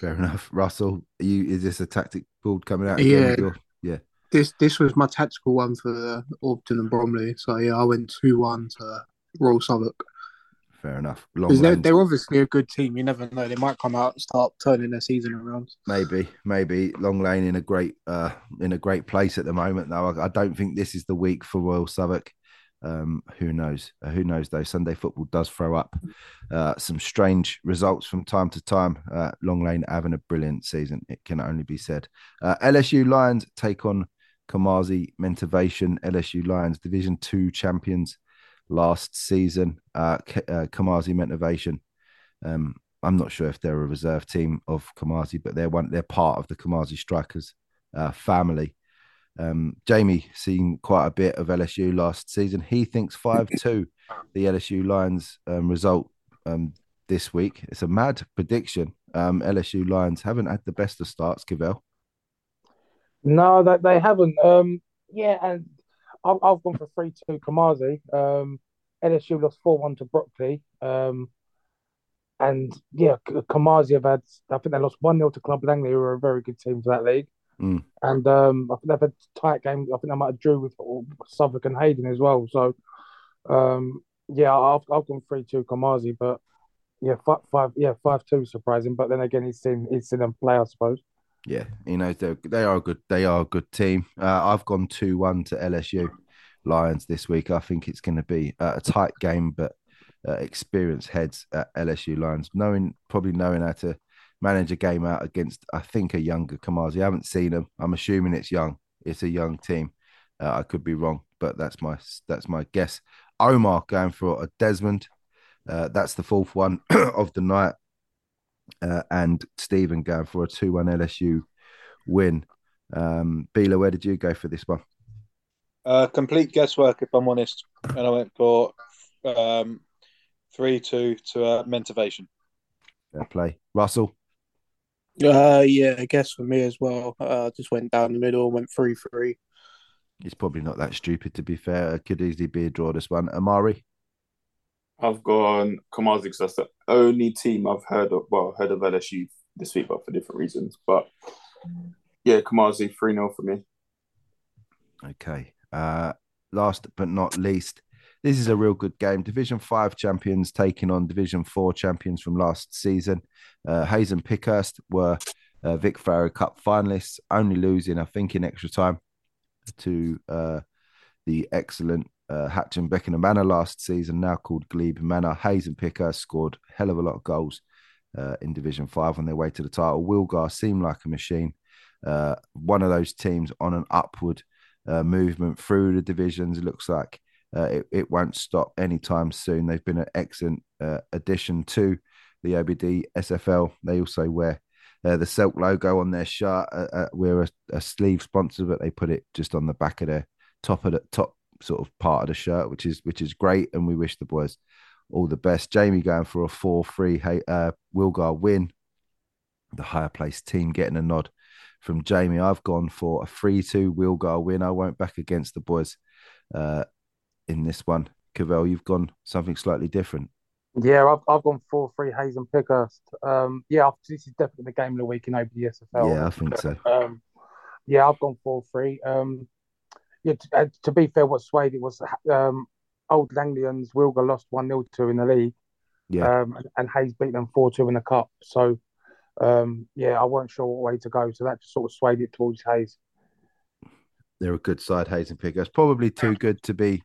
Fair enough. Russell, are you is this a tactic board coming out? Yeah. again your- yeah. This this was my tactical one for Orpington and Bromley. So yeah, I went two one to Royal Southwark. Fair enough. Long they're, they're obviously a good team. You never know; they might come out and start turning their season around. maybe, maybe Long Lane in a great uh in a great place at the moment. Though I, I don't think this is the week for Royal Southwark. Um, who knows? Uh, who knows though? Sunday football does throw up uh, some strange results from time to time. Uh, Long Lane having a brilliant season. It can only be said. Uh, LSU Lions take on Kamazi Mentivation. LSU Lions Division Two champions last season. Uh, K- uh, Kamazi Mentivation. Um, I'm not sure if they're a reserve team of Kamazi, but they're one. They're part of the Kamazi Strikers uh, family. Um, Jamie seen quite a bit of LSU last season. He thinks five two, the LSU Lions um, result um, this week. It's a mad prediction. Um, LSU Lions haven't had the best of starts. Cavell. No, that they haven't. Um, yeah, and I've, I've gone for three two Kamazi. Um, LSU lost four one to Brockley. Um, and yeah, Kamazi have had. I think they lost one 0 to Club Langley, who are a very good team for that league. Mm. And um, I think they've had a tight game. I think they might have drew with Suffolk and Hayden as well. So, um, yeah, I've I've gone three two Kamazi, but yeah, five, five yeah five two surprising. But then again, he's seen he's seen them play, I suppose. Yeah, he knows they they are a good. They are a good team. Uh, I've gone two one to LSU Lions this week. I think it's going to be a tight game, but uh, experienced heads at LSU Lions, knowing probably knowing how to manage a game out against. I think a younger Kamazi. I haven't seen them. I'm assuming it's young. It's a young team. Uh, I could be wrong, but that's my that's my guess. Omar going for a Desmond. Uh, that's the fourth one of the night. Uh, and Stephen going for a 2 1 LSU win. Um, Bila, where did you go for this one? Uh, complete guesswork, if I'm honest, and I went for um, three two to uh, Mentivation. Fair play. Russell, Uh, yeah, I guess for me as well. Uh, just went down the middle, went three three. it's probably not that stupid to be fair. It could easily be a draw this one. Amari, I've gone Kamazi because that's the only team I've heard of. Well, heard of LSU this week, but for different reasons. But yeah, Kamazi three 0 for me. okay. Uh, last but not least, this is a real good game. Division 5 champions taking on Division 4 champions from last season. Uh, Hayes and Pickhurst were uh, Vic Farrow Cup finalists, only losing, I think, in extra time to uh, the excellent uh, Hatch and Beckenham Manor last season, now called Glebe Manor. Hayes and Pickhurst scored hell of a lot of goals uh, in Division 5 on their way to the title. Wilgar seemed like a machine. Uh, one of those teams on an upward uh, movement through the divisions. It looks like uh, it, it won't stop anytime soon. They've been an excellent uh, addition to the OBD SFL. They also wear uh, the Silk logo on their shirt. Uh, uh, we're a, a sleeve sponsor, but they put it just on the back of their top of the top sort of part of the shirt, which is which is great. And we wish the boys all the best. Jamie going for a four-three. Hey, uh, Wilgar win. The higher placed team getting a nod from Jamie. I've gone for a 3 2 Wilgar win. I won't back against the boys uh, in this one. Cavell, you've gone something slightly different. Yeah, I've I've gone four three Hayes and Pickhurst. Um, yeah, this is definitely the game of the week in OBDSFL. Yeah, I think so. Um, yeah, I've gone four three. Um, yeah, to, uh, to be fair, what swayed it was um, Old Langlians, Wilgar lost 1 0 to in the league. Yeah. Um, and, and Hayes beat them 4 2 in the cup. So, um, yeah, I weren't sure what way to go. So that just sort of swayed it towards Hayes. They're a good side, Hayes and Pickers. Probably too good to be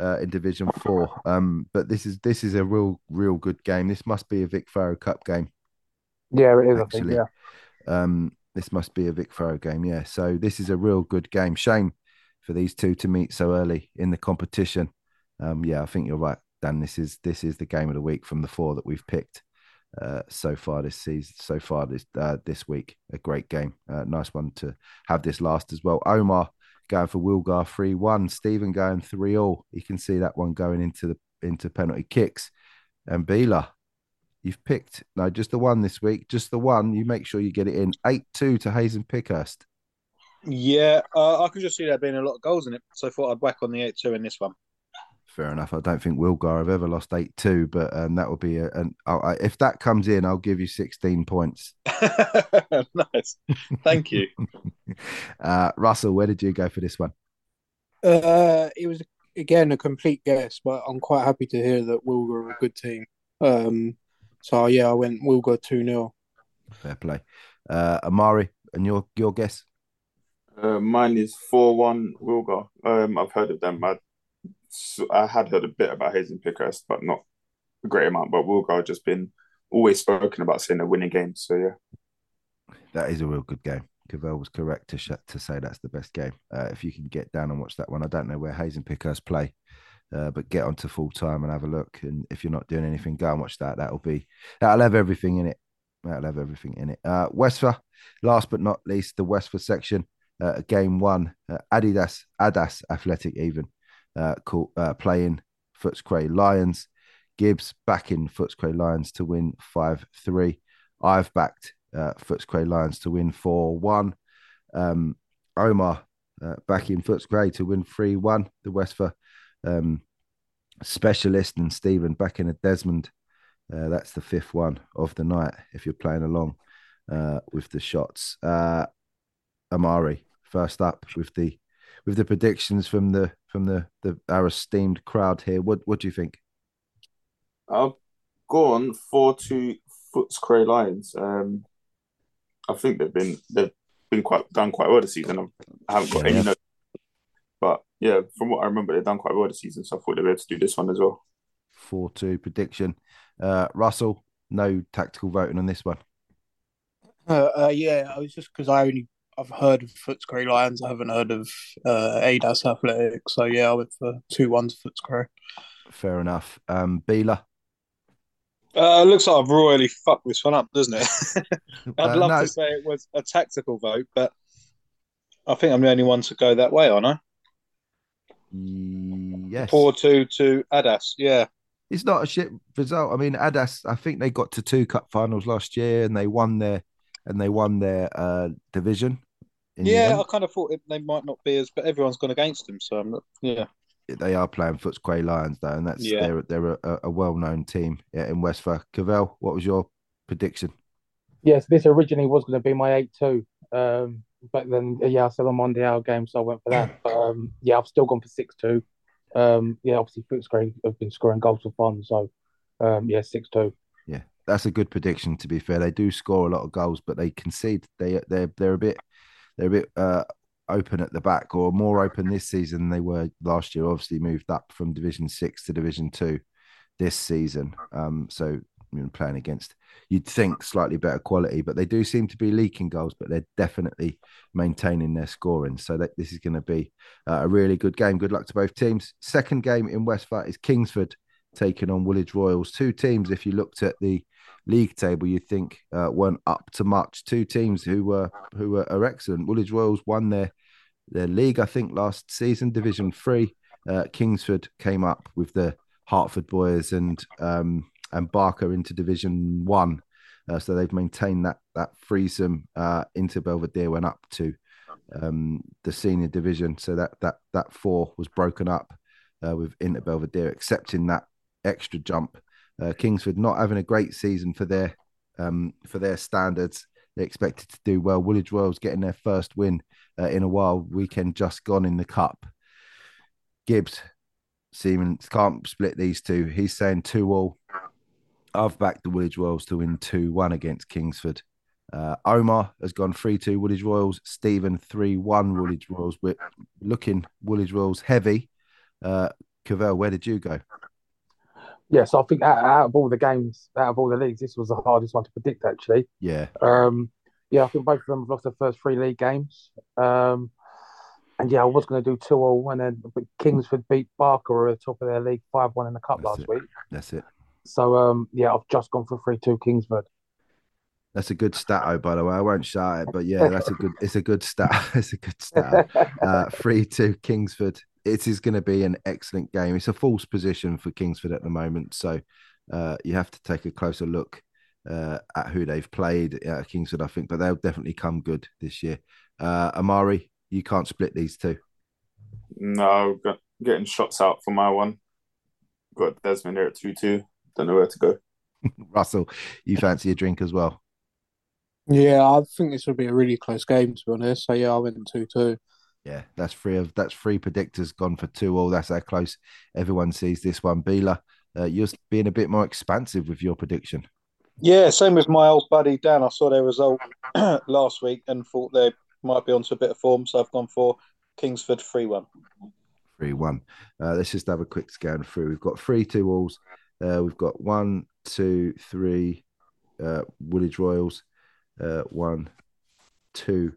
uh, in Division Four. Um, but this is this is a real real good game. This must be a Vic Farrow Cup game. Yeah, it is, Actually. I think. Yeah. Um, this must be a Vic Farrow game. Yeah. So this is a real good game. Shame for these two to meet so early in the competition. Um, yeah, I think you're right, Dan. This is this is the game of the week from the four that we've picked uh, so far this season. So far this uh, this week, a great game. Uh, nice one to have this last as well. Omar going for Wilgar three one. Stephen going three all. You can see that one going into the into penalty kicks. And Bila, you've picked no just the one this week, just the one. You make sure you get it in eight two to Hayes and Pickhurst. Yeah, uh, I could just see there being a lot of goals in it, so I thought I'd whack on the eight two in this one. Fair enough. I don't think Wilgar have ever lost eight two, but um, that would be a, an. I, I- if that comes in, I'll give you sixteen points. nice, thank you. uh, Russell, where did you go for this one? Uh, it was again a complete guess, but I'm quite happy to hear that Wilgar are a good team. Um, so yeah, I went Wilgar two 0 Fair play. Uh, Amari, and your your guess? Uh, mine is four one Wilgar. Um, I've heard of them. I, I had heard a bit about Hayes and Pickhurst, but not a great amount. But Wilgar have just been always spoken about saying they're winning games. So yeah, That is a real good game. Cavell was correct to sh- to say that's the best game. Uh, if you can get down and watch that one, I don't know where Hayes and Pickhurst play, uh, but get onto full time and have a look. And if you're not doing anything, go and watch that. That'll be that'll have everything in it. That'll have everything in it. Uh, Westphal, last but not least, the Westphal section. Uh, game one, uh, Adidas Adas Athletic even uh, call, uh, playing Footscray Lions. Gibbs backing Footscray Lions to win five three. I've backed uh, Footscray Lions to win 4 1. Um, Omar uh, back in Footscray to win 3 1. The Westphal um, specialist and Stephen back in a Desmond. Uh, that's the fifth one of the night if you're playing along uh, with the shots. Uh, Amari first up with the with the predictions from the from the, the our esteemed crowd here. What what do you think? I've gone four two Footscray Lions. Um, I think they've been they've been quite done quite well this season. I've- I haven't got Yeah, any notes, but yeah, from what I remember, they've done quite well this season. So I thought they'd be able to do this one as well. Four two prediction. Uh, Russell, no tactical voting on this one. Uh, uh, yeah, I was just because I only I've heard of Footscray Lions. I haven't heard of uh, Adas Athletic. So yeah, I went for two one Footscray. Fair enough. Um, Bila. Uh, looks like I've royally fucked this one up, doesn't it? I'd Uh, love no, to say it was a tactical vote, but I think I'm the only one to go that way, aren't I? Yes. Four two to Adas. Yeah, It's not a shit result. I mean, Adas, I think they got to two cup finals last year and they won their and they won their uh division. in yeah. end. I kind of thought it, they might not be as, but everyone's gone against them. So I'm not. Yeah, they are playing Footscray Lions though, and that's Yeah. they're they're a, a well known team yeah, in Westphal. Cavell, what was your prediction? Yes, this originally was going to be my 8 2. Um, but then, yeah, I said on Monday hour game, so I went for that. But um, yeah, I've still gone for 6 2. Um, yeah, obviously, Footscray have been scoring goals for fun. So, um, yeah, 6 2. Yeah, that's a good prediction. To be fair, they do score a lot of goals, but they concede. They they're they're a bit they're a bit uh, open at the back, or more open this season than they were last year. Obviously, moved up from Division Six to Division Two this season. Um, so you know, playing against you'd think slightly better quality, but they do seem to be leaking goals, but they're definitely maintaining their scoring. So that this is going to be uh, a really good game. Good luck to both teams. Second game in Westphal is Kingsford taking on Woolwich Royals. Two teams, if you looked at the league table, you'd think uh, weren't up to much. Two teams who were who were are excellent. Woolwich Royals won their their league, I think, last season, Division Three. Uh, Kingsford came up with the Hartford boys and um, and Barker into Division One. Uh, so they've maintained that that threesome uh, into Belvedere went up to um, the senior division. So that that that four was broken up uh, with Inter Belvedere accepting that extra jump. Uh, Kingsford not having a great season for their um, for their standards. They expected to do well. Woolwich Royals getting their first win uh, in a while. Weekend just gone in the cup. Gibbs, Seaman can't split these two. He's saying two all. I've backed the Woolwich Royals to win 2 1 against Kingsford. Uh, Omar has gone 3 2 Woolwich Royals. Stephen 3 1 Woolwich Royals. We're looking Woolwich Royals heavy. Uh, Cavell, where did you go? Yeah, so I think out, out of all the games, out of all the leagues, this was the hardest one to predict, actually. Yeah. Um, yeah, I think both of them have lost their first three league games. Um, and yeah, I was going to do 2 all, and then but Kingsford beat Barker at the top of their league 5 1 in the Cup That's last it. week. That's it. So um, yeah, I've just gone for 3 2 Kingsford. That's a good stat, oh, by the way. I won't shout it, but yeah, that's a good. It's a good stat. it's a good stat. Uh, three two Kingsford. It is going to be an excellent game. It's a false position for Kingsford at the moment, so uh, you have to take a closer look uh, at who they've played at Kingsford. I think, but they'll definitely come good this year. Uh, Amari, you can't split these two. No, got, getting shots out for my one. Got Desmond here at 2 2. Don't know where to go. Russell, you fancy a drink as well? Yeah, I think this would be a really close game to be honest. So yeah, I went two two. Yeah, that's three of that's three predictors gone for two all. That's how close everyone sees this one. Bila, uh, you're being a bit more expansive with your prediction. Yeah, same with my old buddy Dan. I saw their result last week and thought they might be onto a bit of form, so I've gone for Kingsford 3 1. Three one. Uh, let's just have a quick scan through. We've got three two alls. Uh, we've got one, two, three uh, Woolwich Royals. Uh, one, two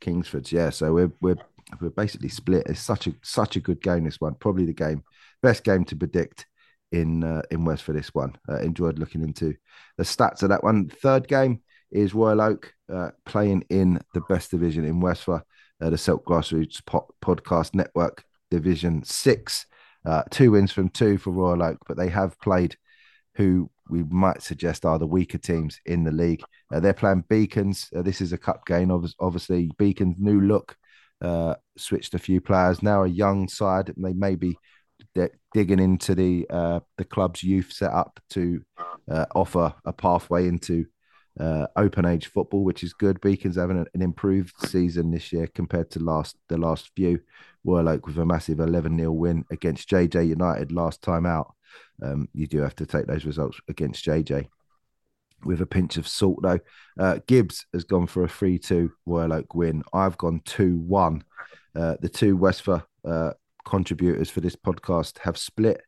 Kingsfords. Yeah, so we're we're we're basically split. It's such a such a good game. This one, probably the game best game to predict in uh, in West for this one. Uh, enjoyed looking into the stats of that one. Third game is Royal Oak uh, playing in the best division in West for uh, the Silk Grassroots po- Podcast Network Division Six. Uh, two wins from two for Royal Oak, but they have played who we might suggest are the weaker teams in the league. Uh, they're playing Beacons. This is a cup game, obviously. Beacons' new look, uh, switched a few players. Now a young side, they may be digging into the uh, the club's youth setup to uh, offer a pathway into uh, open age football, which is good. Beacons having an, improved season this year compared to last the last few. Royal Oak with a massive 11 0 win against JJ United last time out. Um, you do have to take those results against JJ with a pinch of salt, though. Uh, Gibbs has gone for a 3 2 Royal Oak win. I've gone 2 1. Uh, the two Westphal uh, contributors for this podcast have split.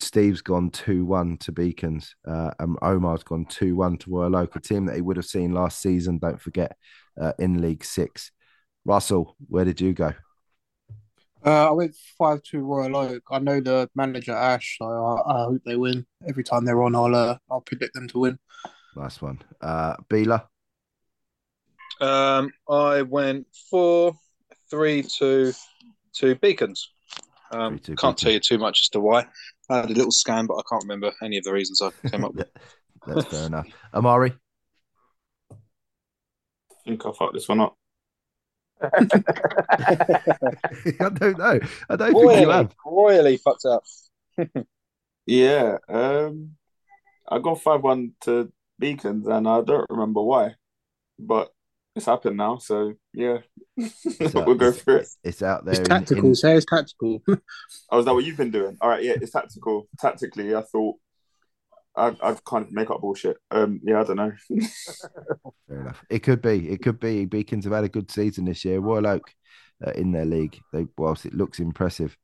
Steve's gone 2 1 to Beacons, uh, and Omar's gone 2 1 to Royal Oak, a team that he would have seen last season, don't forget, uh, in League Six. Russell, where did you go? Uh, I went five two Royal Oak. I know the manager Ash, so I, I hope they win. Every time they're on, I'll uh, I'll predict them to win. Last one. Uh, Bila, Um, I went 4 3 2 to Beacons. Um, 3-2 can't tell you too much as to why. I had a little scan, but I can't remember any of the reasons I came up with. that's fair enough. Amari, I think I fucked this one up. I don't know. I don't think you have. royally fucked up. Yeah, um, I got 5 1 to Beacons, and I don't remember why, but it's happened now, so yeah, out- we'll go it's- through it. It's out there. It's in- tactical. in- Say it's tactical. Oh, is that what you've been doing? All right, yeah, it's tactical. Tactically, I thought I I kind of make up bullshit. Um, yeah, I don't know. Fair enough. It could be. It could be. Beacons have had a good season this year. Royal Oak uh, in their league. They whilst it looks impressive,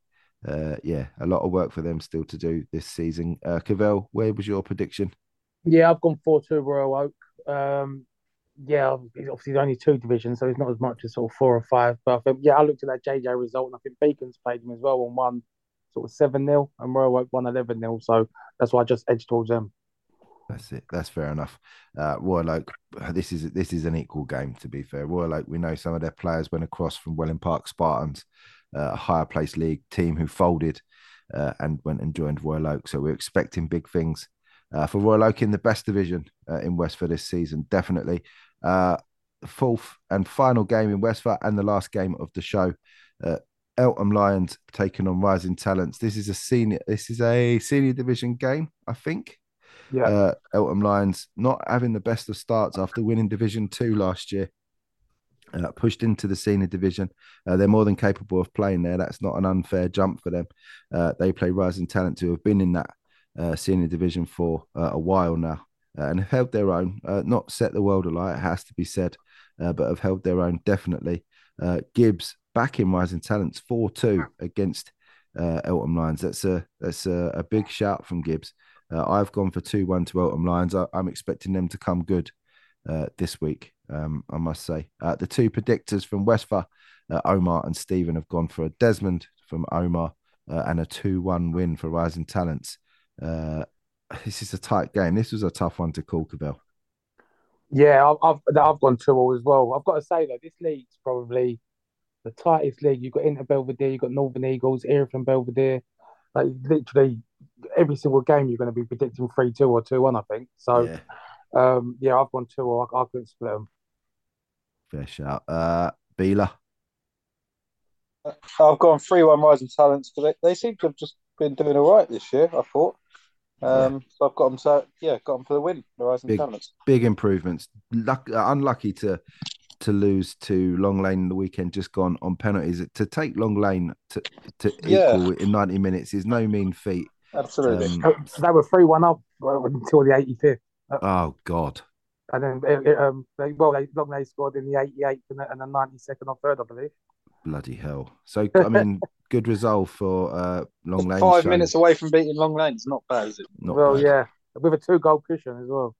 uh, yeah, a lot of work for them still to do this season. Uh, Cavell, where was your prediction? Yeah, I've gone 4 2 Royal Oak. Um, yeah, it's obviously only two divisions, so it's not as much as sort of four or five. But I think, yeah, I looked at that JJ result, and I think Beacons played them as well and won sort of 7 0, and Royal Oak won 11 0. So that's why I just edged towards them. That's it. That's fair enough. Uh, Royal Oak. This is this is an equal game. To be fair, Royal Oak. We know some of their players went across from Welling Park Spartans, uh, a higher place league team who folded uh, and went and joined Royal Oak. So we're expecting big things uh, for Royal Oak in the best division uh, in West for this season. Definitely. Uh, fourth and final game in Westford and the last game of the show. Eltham Lions taking on Rising Talents. This is a senior. This is a senior division game, I think. Yeah. Uh, Eltham Lions not having the best of starts after winning Division Two last year. uh, pushed into the senior division. Uh, they're more than capable of playing there. That's not an unfair jump for them. Uh, they play rising talent who have been in that uh, senior division for uh, a while now and have held their own. not set the world alight, it has to be said, but have held their own definitely. Gibbs back in rising talents four two against Eltham Lions. That's a that's a, a big shout from Gibbs. I've gone for two one to Eltham Lions. I, am expecting them to come good this week um, I must say. Uh, the two predictors from Westphal, uh, Omar and Stephen, have gone for a Desmond from Omar uh, and a 2 1 win for Rising Talents. Uh, this is a tight game. This was a tough one to call, Cavell. Yeah, I've, I've, I've gone 2 all as well. I've got to say, though, this league's probably the tightest league. You've got Inter Belvedere, you've got Northern Eagles, Erith Belvedere. Like, literally, every single game you're going to be predicting 3 2 or 2 1, I think. So, yeah. Um, yeah, I've gone two. I, I couldn't split them. Fair shout. Uh, Bila. I've gone three one Rising Talents because they, they seem to have just been doing all right this year. I thought. Um, yeah. So I've got them. So yeah, got them for the win. The Rising big, Talents. Big improvements. Luck, uh, unlucky to to lose to Long Lane the weekend just gone on penalties. To take Long Lane to to yeah. equal in ninety minutes is no mean feat. Absolutely. Um, they were three one up until the eighty fifth. Oh God! And then it, it, um, they, well, they long Lane scored in the 88th and the, and the 92nd or third, I believe. Bloody hell! So I mean, good result for uh, Long Lane. Five minutes away from beating Long Lane. It's not bad, is it? Not well, bad. yeah, with a two goal cushion as well.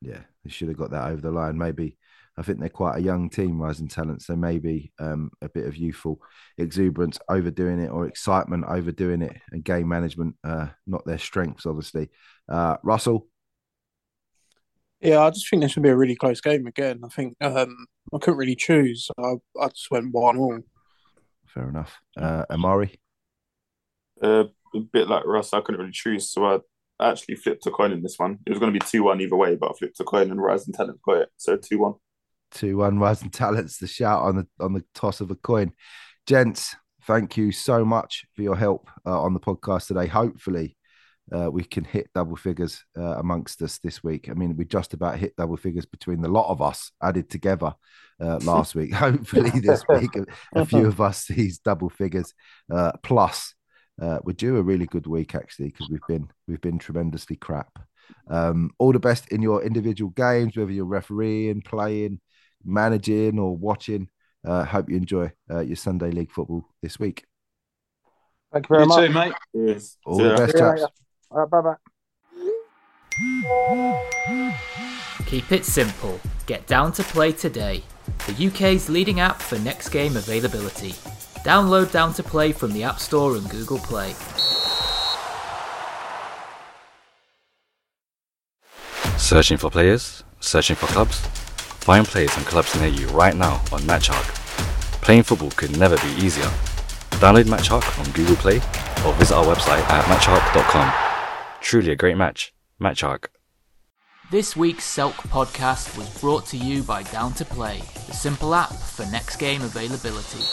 Yeah, they should have got that over the line. Maybe I think they're quite a young team, rising talents. So maybe um, a bit of youthful exuberance overdoing it or excitement overdoing it, and game management uh, not their strengths, obviously. Uh, Russell, yeah, I just think this would be a really close game again. I think um, I couldn't really choose. I, I just went one all. Fair enough. Uh, Amari? Uh, a bit like Russ, I couldn't really choose. So I actually flipped a coin in this one. It was going to be 2 1 either way, but I flipped a coin and Rising Talents got it. So 2 1. 2 1 Rising Talents, the shout on the, on the toss of a coin. Gents, thank you so much for your help uh, on the podcast today. Hopefully, uh, we can hit double figures uh, amongst us this week. I mean, we just about hit double figures between the lot of us added together uh, last week. Hopefully, this week a, few of us sees double figures. Uh, plus, uh, we're due a really good week actually because we've been we've been tremendously crap. Um, all the best in your individual games, whether you're refereeing, playing, managing, or watching. Uh, hope you enjoy your Sunday league football this week. Thank you very you much, too, mate. Yes. All the best, chaps. Right, bye bye. Keep it simple. Get down to play today. The UK's leading app for next game availability. Download Down to Play from the App Store and Google Play. Searching for players? Searching for clubs? Find players and clubs near you right now on MatchHawk. Playing football could never be easier. Download MatchHawk on Google Play or visit our website at matchhawk.com. Truly a great match. MatchHawk. This week's Silk podcast was brought to you by Down to Play, the simple app for next game availability.